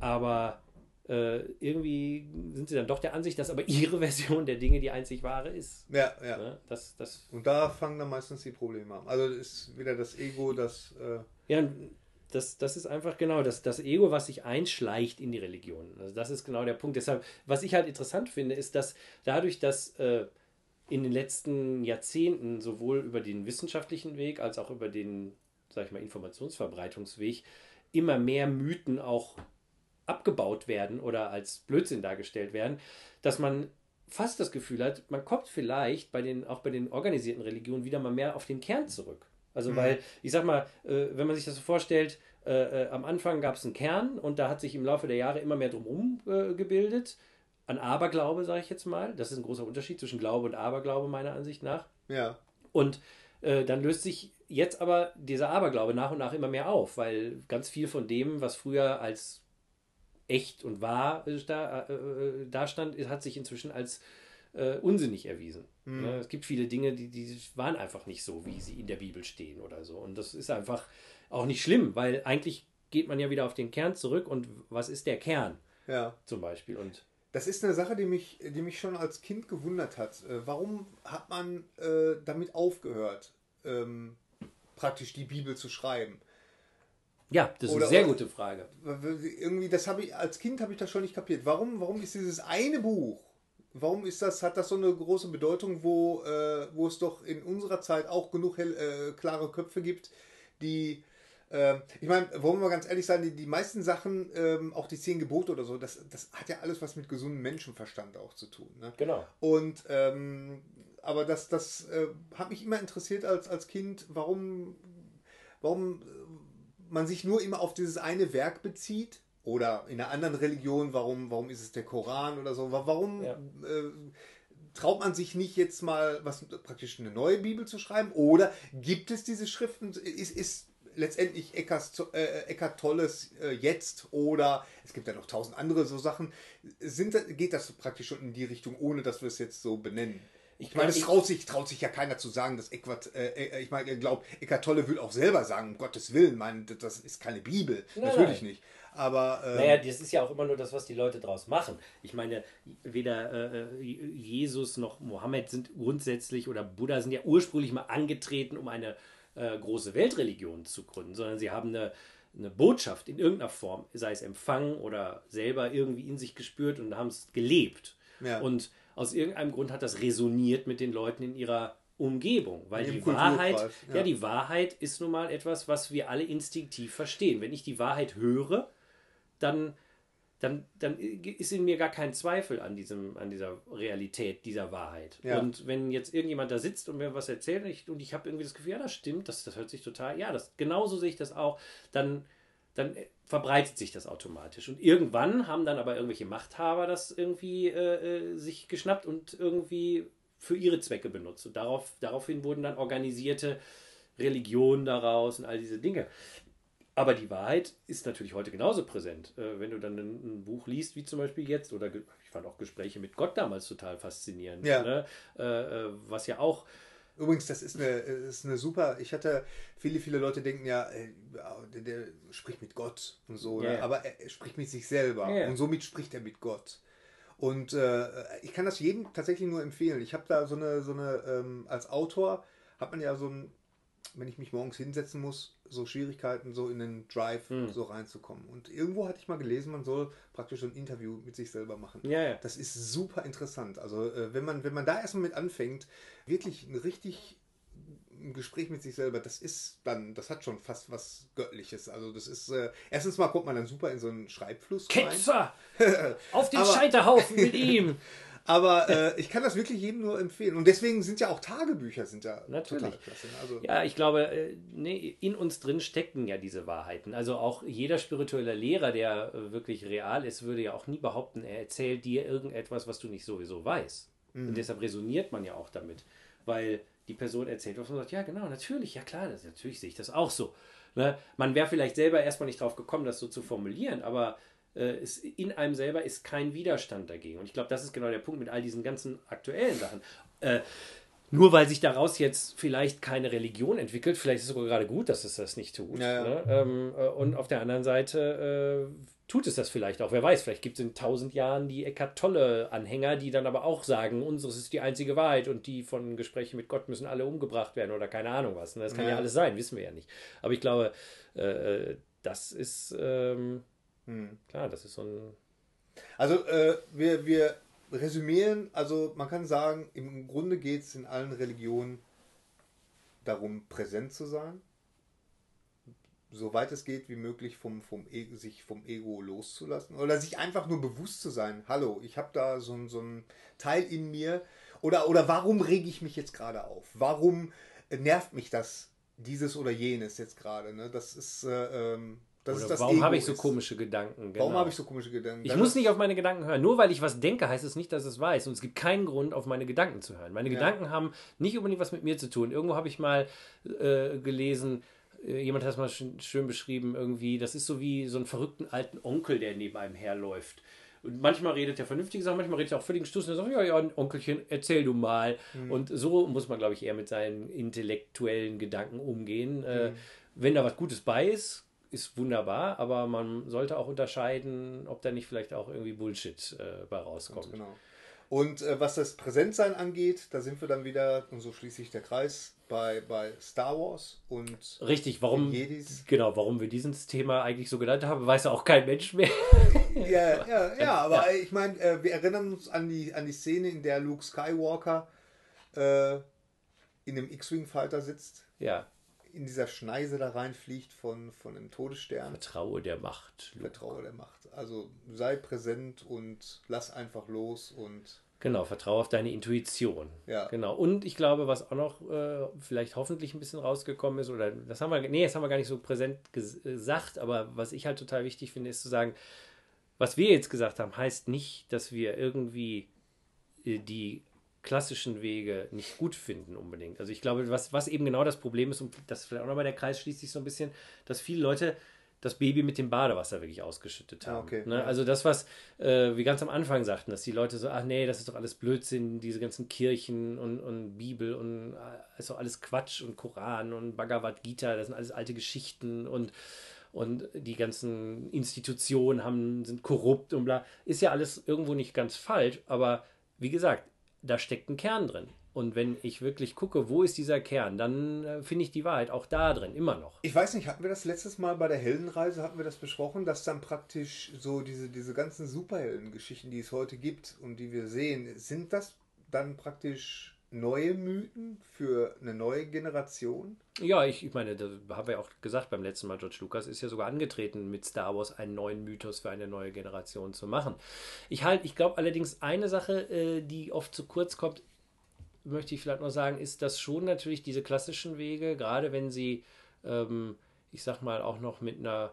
aber äh, irgendwie sind sie dann doch der Ansicht, dass aber ihre Version der Dinge die einzig wahre ist. Ja, ja. Ne? Das, das und da fangen dann meistens die Probleme an. Also ist wieder das Ego, das. Äh ja, das, das ist einfach genau das, das Ego, was sich einschleicht in die Religion. Also das ist genau der Punkt. Deshalb, was ich halt interessant finde, ist, dass dadurch, dass äh, in den letzten Jahrzehnten sowohl über den wissenschaftlichen Weg als auch über den, sag ich mal, Informationsverbreitungsweg immer mehr Mythen auch abgebaut werden oder als Blödsinn dargestellt werden, dass man fast das Gefühl hat, man kommt vielleicht bei den, auch bei den organisierten Religionen wieder mal mehr auf den Kern zurück. Also, mhm. weil, ich sag mal, äh, wenn man sich das so vorstellt, äh, äh, am Anfang gab es einen Kern und da hat sich im Laufe der Jahre immer mehr drumherum gebildet an Aberglaube, sage ich jetzt mal. Das ist ein großer Unterschied zwischen Glaube und Aberglaube, meiner Ansicht nach. Ja. Und dann löst sich jetzt aber dieser Aberglaube nach und nach immer mehr auf, weil ganz viel von dem, was früher als echt und wahr äh, da, äh, äh, dastand, hat sich inzwischen als äh, unsinnig erwiesen. Mhm. Es gibt viele Dinge, die, die waren einfach nicht so, wie sie in der Bibel stehen oder so. Und das ist einfach auch nicht schlimm, weil eigentlich geht man ja wieder auf den Kern zurück und was ist der Kern? Ja. Zum Beispiel. Und das ist eine Sache, die mich, die mich schon als Kind gewundert hat. Äh, warum hat man äh, damit aufgehört, ähm, praktisch die Bibel zu schreiben? Ja, das ist oder, eine sehr gute Frage. Irgendwie, das habe ich als Kind habe ich das schon nicht kapiert. Warum, warum ist dieses eine Buch? Warum ist das, hat das so eine große Bedeutung, wo, äh, wo es doch in unserer Zeit auch genug hell, äh, klare Köpfe gibt, die ähm, ich meine, wollen wir mal ganz ehrlich sein, die, die meisten Sachen, ähm, auch die zehn Gebote oder so, das, das hat ja alles was mit gesundem Menschenverstand auch zu tun. Ne? Genau. Und ähm, aber das, das äh, hat mich immer interessiert als, als Kind, warum, warum man sich nur immer auf dieses eine Werk bezieht. Oder in einer anderen Religion, warum, warum ist es der Koran oder so? Warum ja. äh, traut man sich nicht jetzt mal was praktisch eine neue Bibel zu schreiben? Oder gibt es diese Schriften? Ist, ist letztendlich Eckers, äh, Eckart Tolles äh, jetzt oder es gibt ja noch tausend andere so Sachen. Sind, geht das praktisch schon in die Richtung, ohne dass wir es jetzt so benennen? Ich meine, es traut sich, traut sich ja keiner zu sagen, dass Eckhart, äh, ich meine, ich glaube, Eckhart Tolle will auch selber sagen, um Gottes Willen, mein, das ist keine Bibel. Nein, Natürlich nein. nicht. Aber. Ähm, naja, das ist ja auch immer nur das, was die Leute draus machen. Ich meine, weder äh, Jesus noch Mohammed sind grundsätzlich oder Buddha sind ja ursprünglich mal angetreten, um eine äh, große Weltreligion zu gründen, sondern sie haben eine, eine Botschaft in irgendeiner Form, sei es empfangen oder selber irgendwie in sich gespürt und haben es gelebt. Ja. Und aus irgendeinem Grund hat das resoniert mit den Leuten in ihrer Umgebung, weil die Wahrheit, ja. ja. die Wahrheit ist nun mal etwas, was wir alle instinktiv verstehen. Wenn ich die Wahrheit höre, dann, dann, dann ist in mir gar kein Zweifel an, diesem, an dieser Realität, dieser Wahrheit. Ja. Und wenn jetzt irgendjemand da sitzt und mir was erzählt und ich, und ich habe irgendwie das Gefühl, ja, das stimmt, das, das hört sich total, ja, das, genauso sehe ich das auch, dann, dann verbreitet sich das automatisch. Und irgendwann haben dann aber irgendwelche Machthaber das irgendwie äh, äh sich geschnappt und irgendwie für ihre Zwecke benutzt. Und darauf, daraufhin wurden dann organisierte Religionen daraus und all diese Dinge. Aber die Wahrheit ist natürlich heute genauso präsent. Äh, wenn du dann ein, ein, Buch liest, wie zum Beispiel jetzt, oder ich fand auch Gespräche mit Gott damals total faszinierend. Ja. Ne? Äh, äh was ja auch. Übrigens, das ist eine, ist eine super. Ich hatte viele, viele Leute denken ja, der, der spricht mit Gott und so, yeah. ne? aber er spricht mit sich selber yeah. und somit spricht er mit Gott. Und äh, ich kann das jedem tatsächlich nur empfehlen. Ich habe da so eine, so eine ähm, als Autor hat man ja so ein wenn ich mich morgens hinsetzen muss, so Schwierigkeiten, so in den Drive hm. so reinzukommen. Und irgendwo hatte ich mal gelesen, man soll praktisch ein Interview mit sich selber machen. Ja, ja. Das ist super interessant. Also äh, wenn man, wenn man da erstmal mit anfängt, wirklich ein richtig ein Gespräch mit sich selber, das ist dann, das hat schon fast was Göttliches. Also das ist, äh, erstens mal kommt man dann super in so einen Schreibfluss Ketzer! Auf den Scheiterhaufen mit ihm! Aber äh, ich kann das wirklich jedem nur empfehlen. Und deswegen sind ja auch Tagebücher sind ja natürlich. Ne? also ja, ich glaube, äh, nee, in uns drin stecken ja diese Wahrheiten. Also auch jeder spirituelle Lehrer, der äh, wirklich real ist, würde ja auch nie behaupten, er erzählt dir irgendetwas, was du nicht sowieso weißt. Mhm. Und deshalb resoniert man ja auch damit. Weil die Person erzählt was und sagt, ja genau, natürlich, ja klar, das, natürlich sehe ich das auch so. Ne? Man wäre vielleicht selber erstmal nicht drauf gekommen, das so zu formulieren, aber äh, ist, in einem selber ist kein Widerstand dagegen. Und ich glaube, das ist genau der Punkt mit all diesen ganzen aktuellen Sachen. Äh, nur weil sich daraus jetzt vielleicht keine Religion entwickelt, vielleicht ist es sogar gerade gut, dass es das nicht tut. Ja, ja. Ne? Ähm, äh, und auf der anderen Seite äh, tut es das vielleicht auch. Wer weiß, vielleicht gibt es in tausend Jahren die Eckart Tolle Anhänger, die dann aber auch sagen, unseres ist die einzige Wahrheit und die von Gesprächen mit Gott müssen alle umgebracht werden oder keine Ahnung was. Ne? Das kann ja. ja alles sein, wissen wir ja nicht. Aber ich glaube, äh, äh das ist ähm, hm. Klar, das ist so ein. Also, äh, wir, wir resümieren, also man kann sagen, im Grunde geht es in allen Religionen darum, präsent zu sein. Soweit es geht, wie möglich vom, vom e sich vom Ego loszulassen. Oder sich einfach nur bewusst zu sein, hallo, ich habe da so, so ein Teil in mir. Oder, oder warum rege ich mich jetzt gerade auf? Warum nervt mich das, dieses oder jenes jetzt gerade? Ne? Das ist, äh, ähm, das warum habe ich so komische Gedanken? Genau. Warum habe ich so komische Gedanken? Ich das muss nicht auf meine Gedanken hören. Nur weil ich was denke, heißt es nicht, dass es weiß. Und es gibt keinen Grund, auf meine Gedanken zu hören. Meine ja. Gedanken haben nicht unbedingt was mit mir zu tun. Irgendwo habe ich mal äh, gelesen, äh, jemand hat es mal schön, beschrieben, irgendwie, das ist so wie so ein verrückten alten Onkel, der neben einem herläuft. Und manchmal redet er vernünftige Sachen, manchmal redet er auch völligen Stuss und er sagt, ja, ja, Onkelchen, erzähl du mal. Mhm. Und so muss man, glaube ich, eher mit seinen intellektuellen Gedanken umgehen. Äh, mhm. Äh, wenn da was Gutes bei ist, ist wunderbar, aber man sollte auch unterscheiden, ob da nicht vielleicht auch irgendwie Bullshit äh, bei rauskommt. Ganz genau. Und äh, was das Präsentsein angeht, da sind wir dann wieder, und so schließe ich der Kreis, bei, bei Star Wars und Richtig, warum, Jedis. Genau, warum wir dieses Thema eigentlich so genannt haben, weiß auch kein Mensch mehr. ja, ja, ja, aber ja. ich meine, äh, wir erinnern uns an die, an die Szene, in der Luke Skywalker äh, in einem X-Wing-Fighter sitzt. Ja in dieser Schneise da reinfliegt von, von einem Todesstern. Vertraue der Macht. Luke. Vertraue der Macht. Also sei präsent und lass einfach los und. Genau, vertraue auf deine Intuition. Ja. Genau. Und ich glaube, was auch noch äh, vielleicht hoffentlich ein bisschen rausgekommen ist, oder das haben wir, nee, das haben wir gar nicht so präsent ges gesagt, aber was ich halt total wichtig finde, ist zu sagen, was wir jetzt gesagt haben, heißt nicht, dass wir irgendwie äh, die klassischen Wege nicht gut finden unbedingt. Also ich glaube, was, was eben genau das Problem ist, und das vielleicht auch nochmal der Kreis schließt sich so ein bisschen, dass viele Leute das Baby mit dem Badewasser wirklich ausgeschüttet haben. Ah, okay. ne? Also das, was äh, wir ganz am Anfang sagten, dass die Leute so, ach nee, das ist doch alles Blödsinn, diese ganzen Kirchen und, und Bibel und äh, ist doch alles Quatsch und Koran und Bhagavad Gita, das sind alles alte Geschichten und, und die ganzen Institutionen haben, sind korrupt und bla. Ist ja alles irgendwo nicht ganz falsch, aber wie gesagt, da steckt ein Kern drin. Und wenn ich wirklich gucke, wo ist dieser Kern, dann äh, finde ich die Wahrheit auch da drin, immer noch. Ich weiß nicht, hatten wir das letztes Mal bei der Heldenreise, hatten wir das besprochen, dass dann praktisch so diese, diese ganzen Superheldengeschichten, die es heute gibt und die wir sehen, sind das dann praktisch neue Mythen für eine neue Generation? Ja, ich, ich meine, da haben wir auch gesagt beim letzten Mal, George Lucas ist ja sogar angetreten, mit Star Wars einen neuen Mythos für eine neue Generation zu machen. Ich halt, ich glaube allerdings eine Sache, äh, die oft zu kurz kommt, möchte ich vielleicht noch sagen, ist, dass schon natürlich diese klassischen Wege, gerade wenn sie, ähm, ich sag mal, auch noch mit einer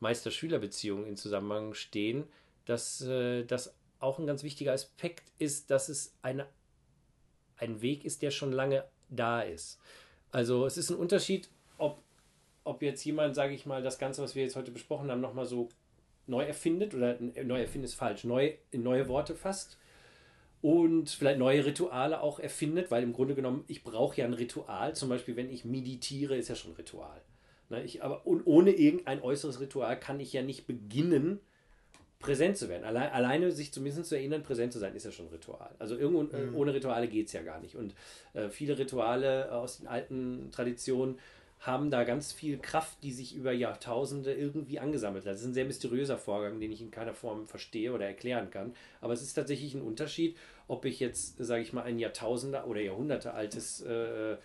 Meister-Schüler-Beziehung in Zusammenhang stehen, dass äh, das auch ein ganz wichtiger Aspekt ist, dass es eine, ein Weg ist, der schon lange da ist. Also es ist ein Unterschied, ob, ob jetzt jemand, sage ich mal, das Ganze, was wir jetzt heute besprochen haben, nochmal so neu erfindet oder äh, neu erfindet ist falsch, neu in neue Worte fasst und vielleicht neue Rituale auch erfindet, weil im Grunde genommen, ich brauche ja ein Ritual, zum Beispiel wenn ich meditiere, ist ja schon ein Ritual. Ne, ich, aber, und ohne irgendein äußeres Ritual kann ich ja nicht beginnen, präsent zu werden. Allein, alleine sich zumindest zu erinnern, präsent zu sein, ist ja schon ein Ritual. Also irgendwo, äh, ohne Rituale geht es ja gar nicht. Und äh, viele Rituale aus den alten Traditionen haben da ganz viel Kraft, die sich über Jahrtausende irgendwie angesammelt hat. Das ist ein sehr mysteriöser Vorgang, den ich in keiner Form verstehe oder erklären kann. Aber es ist tatsächlich ein Unterschied, ob ich jetzt, sage ich mal, ein Jahrtausender oder Jahrhunderte altes äh, äh,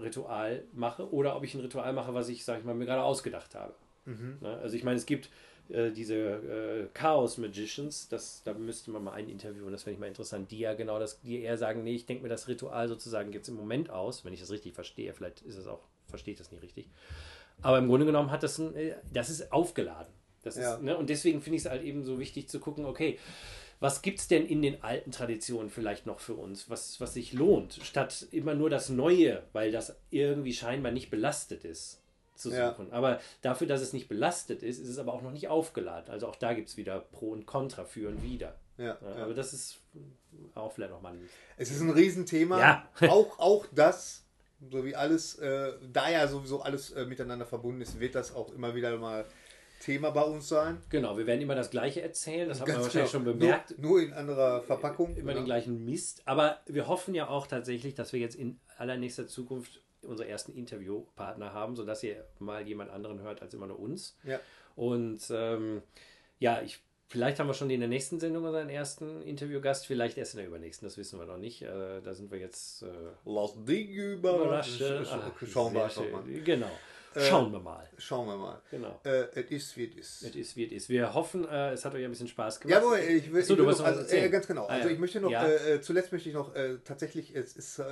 Ritual mache oder ob ich ein Ritual mache, was ich, sage ich mal, mir gerade ausgedacht habe. Ne? Also ich meine, es gibt äh, diese äh, Chaos Magicians, das, da müsste man mal ein Interview, und das finde ich mal interessant, die ja genau das, die eher sagen, nee, ich denke mir das Ritual sozusagen jetzt im Moment aus, wenn ich das richtig verstehe, vielleicht ist es auch, verstehe ich das nicht richtig. Aber im Grunde genommen hat das ein, äh, das ist aufgeladen. Das Ja. ist, ne? Und deswegen finde ich es halt eben so wichtig zu gucken, okay, was gibt es denn in den alten Traditionen vielleicht noch für uns, was, was sich lohnt, statt immer nur das Neue, weil das irgendwie scheinbar nicht belastet ist, zu Ja. suchen. Aber dafür, dass es nicht belastet ist, ist es aber auch noch nicht aufgeladen. Also auch da gibt es wieder Pro und Contra, für und wider. Ja, Ja, ja. Aber das ist auch vielleicht nochmal ein. Es ist ein Riesenthema. Ja. auch, auch das, so wie alles, äh, da ja sowieso alles äh, miteinander verbunden ist, wird das auch immer wieder mal Thema bei uns sein. Genau, wir werden immer das Gleiche erzählen, das haben wir wahrscheinlich genau. schon bemerkt. Nur, nur in anderer Verpackung. immer Ja. den gleichen Mist. Aber wir hoffen ja auch tatsächlich, dass wir jetzt in allernächster Zukunft unsere ersten Interviewpartner haben, sodass ihr mal jemand anderen hört als immer nur uns. Ja. Und ähm, ja, ich, vielleicht haben wir schon in der nächsten Sendung unseren ersten Interviewgast, vielleicht erst in der übernächsten, das wissen wir noch nicht. Äh, da sind wir jetzt äh, Lass dich überraschen. Ach, Schauen wir einfach mal. Genau. Äh, Schauen wir mal. Schauen wir mal. Genau. Äh, Es ist, wie es ist. Es ist, wie es ist. Wir hoffen, äh, es hat euch ein bisschen Spaß gemacht. Jawohl, ich will, Ach so, ich will noch, also, äh, ganz genau. Ah, Also ich möchte noch, Ja. äh, äh, zuletzt möchte ich noch, äh, tatsächlich, es ist, äh,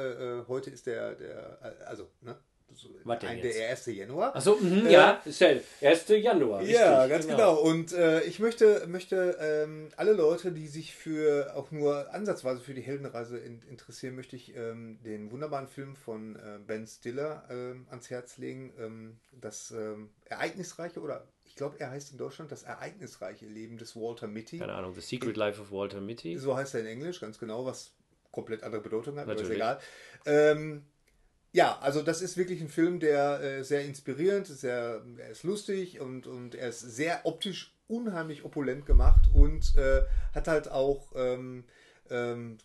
äh, heute ist der, der äh, also, ne, so, denn ein, der 1. Januar. Achso, mhm, Äh, ja, ist ja 1. Januar. ja, richtig, ganz genau. Und äh, ich möchte, möchte ähm, alle Leute, die sich für auch nur ansatzweise für die Heldenreise in, interessieren, möchte ich ähm, den wunderbaren Film von äh, Ben Stiller ähm, ans Herz legen. Ähm, das ähm, ereignisreiche oder ich glaube, er heißt in Deutschland das ereignisreiche Leben des Walter Mitty. Keine Ahnung, The Secret Life of Walter Mitty. So heißt er in Englisch, ganz genau, was komplett andere Bedeutung hat, Natürlich. aber ist egal. Ja, also das ist wirklich ein Film, der äh, sehr inspirierend ist, sehr, er ist lustig und, und er ist sehr optisch unheimlich opulent gemacht und äh, hat halt auch ähm, ähm,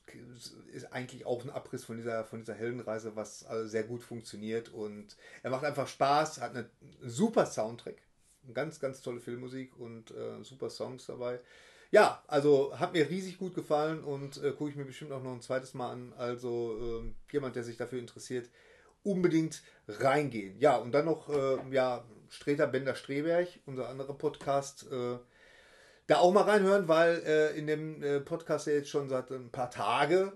ist eigentlich auch ein Abriss von dieser, von dieser Heldenreise, was also sehr gut funktioniert und er macht einfach Spaß, hat eine super Soundtrack, ganz, ganz tolle Filmmusik und äh, super Songs dabei. Ja, also hat mir riesig gut gefallen und äh, gucke ich mir bestimmt auch noch ein zweites Mal an. Also ähm, jemand, der sich dafür interessiert, unbedingt reingehen. Ja, und dann noch äh, ja, Streter Bender Streberg, unser anderer Podcast. Äh, da auch mal reinhören, weil äh, in dem äh, Podcast, der jetzt schon seit ein paar Tage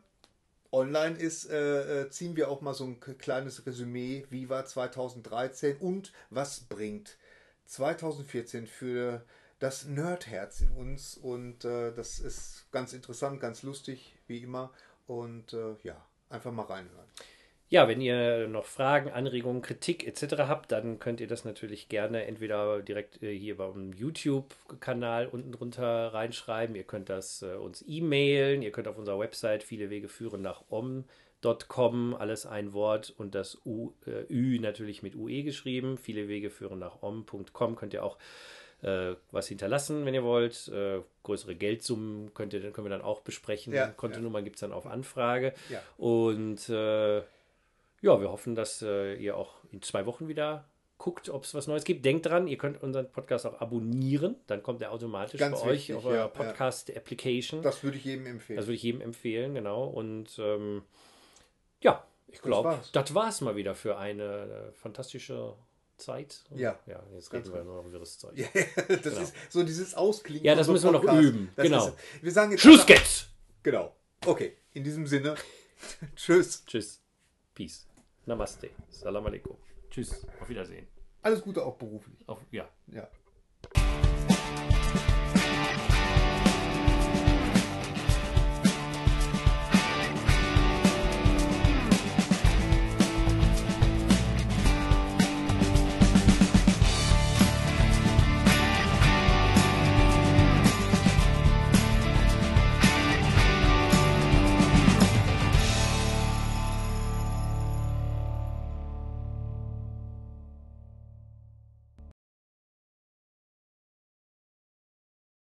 online ist, äh, äh, ziehen wir auch mal so ein kleines Resümee, wie war 2013 und was bringt 2014 für das Nerdherz in uns. Und das ist ganz interessant, ganz lustig, wie immer. Und ja, einfach mal reinhören. Ja, wenn ihr noch Fragen, Anregungen, Kritik etc. habt, dann könnt ihr das natürlich gerne entweder direkt äh, hier beim YouTube-Kanal unten drunter reinschreiben. Ihr könnt das äh, uns e-mailen. Ihr könnt auf unserer Website viele Wege führen nach om.com, alles ein Wort und das U, äh, Ü natürlich mit UE geschrieben. Viele Wege führen nach om.com. Könnt ihr auch äh, was hinterlassen, wenn ihr wollt. Äh, größere Geldsummen könnt ihr, können wir dann auch besprechen. Ja, Kontonummern gibt es dann auf Anfrage. Ja. Und ja, wir hoffen, dass äh, ihr auch in zwei Wochen wieder guckt, ob es was Neues gibt. Denkt dran, ihr könnt unseren Podcast auch abonnieren. Dann kommt er automatisch Ganz bei wichtig, euch auf ja, ja. Podcast-Application. Das, Das würde ich jedem empfehlen. würde ich jedem empfehlen, genau. Und ähm, ja, ich glaube, das war es mal wieder für eine äh, fantastische Zeit. Und, Ja, Ja, jetzt reden wir nur noch wirres Zeug. Ja, das Genau. ist so dieses Ausklingen. Ja, das müssen wir noch üben. Das Genau. Ist, wir sagen jetzt Schluss geht's! Genau. Okay, in diesem Sinne. Tschüss. Tschüss. Peace. Namaste. Salam alaikum. Tschüss. Auf Wiedersehen. Alles Gute auch beruflich. Auf, ja. Ja.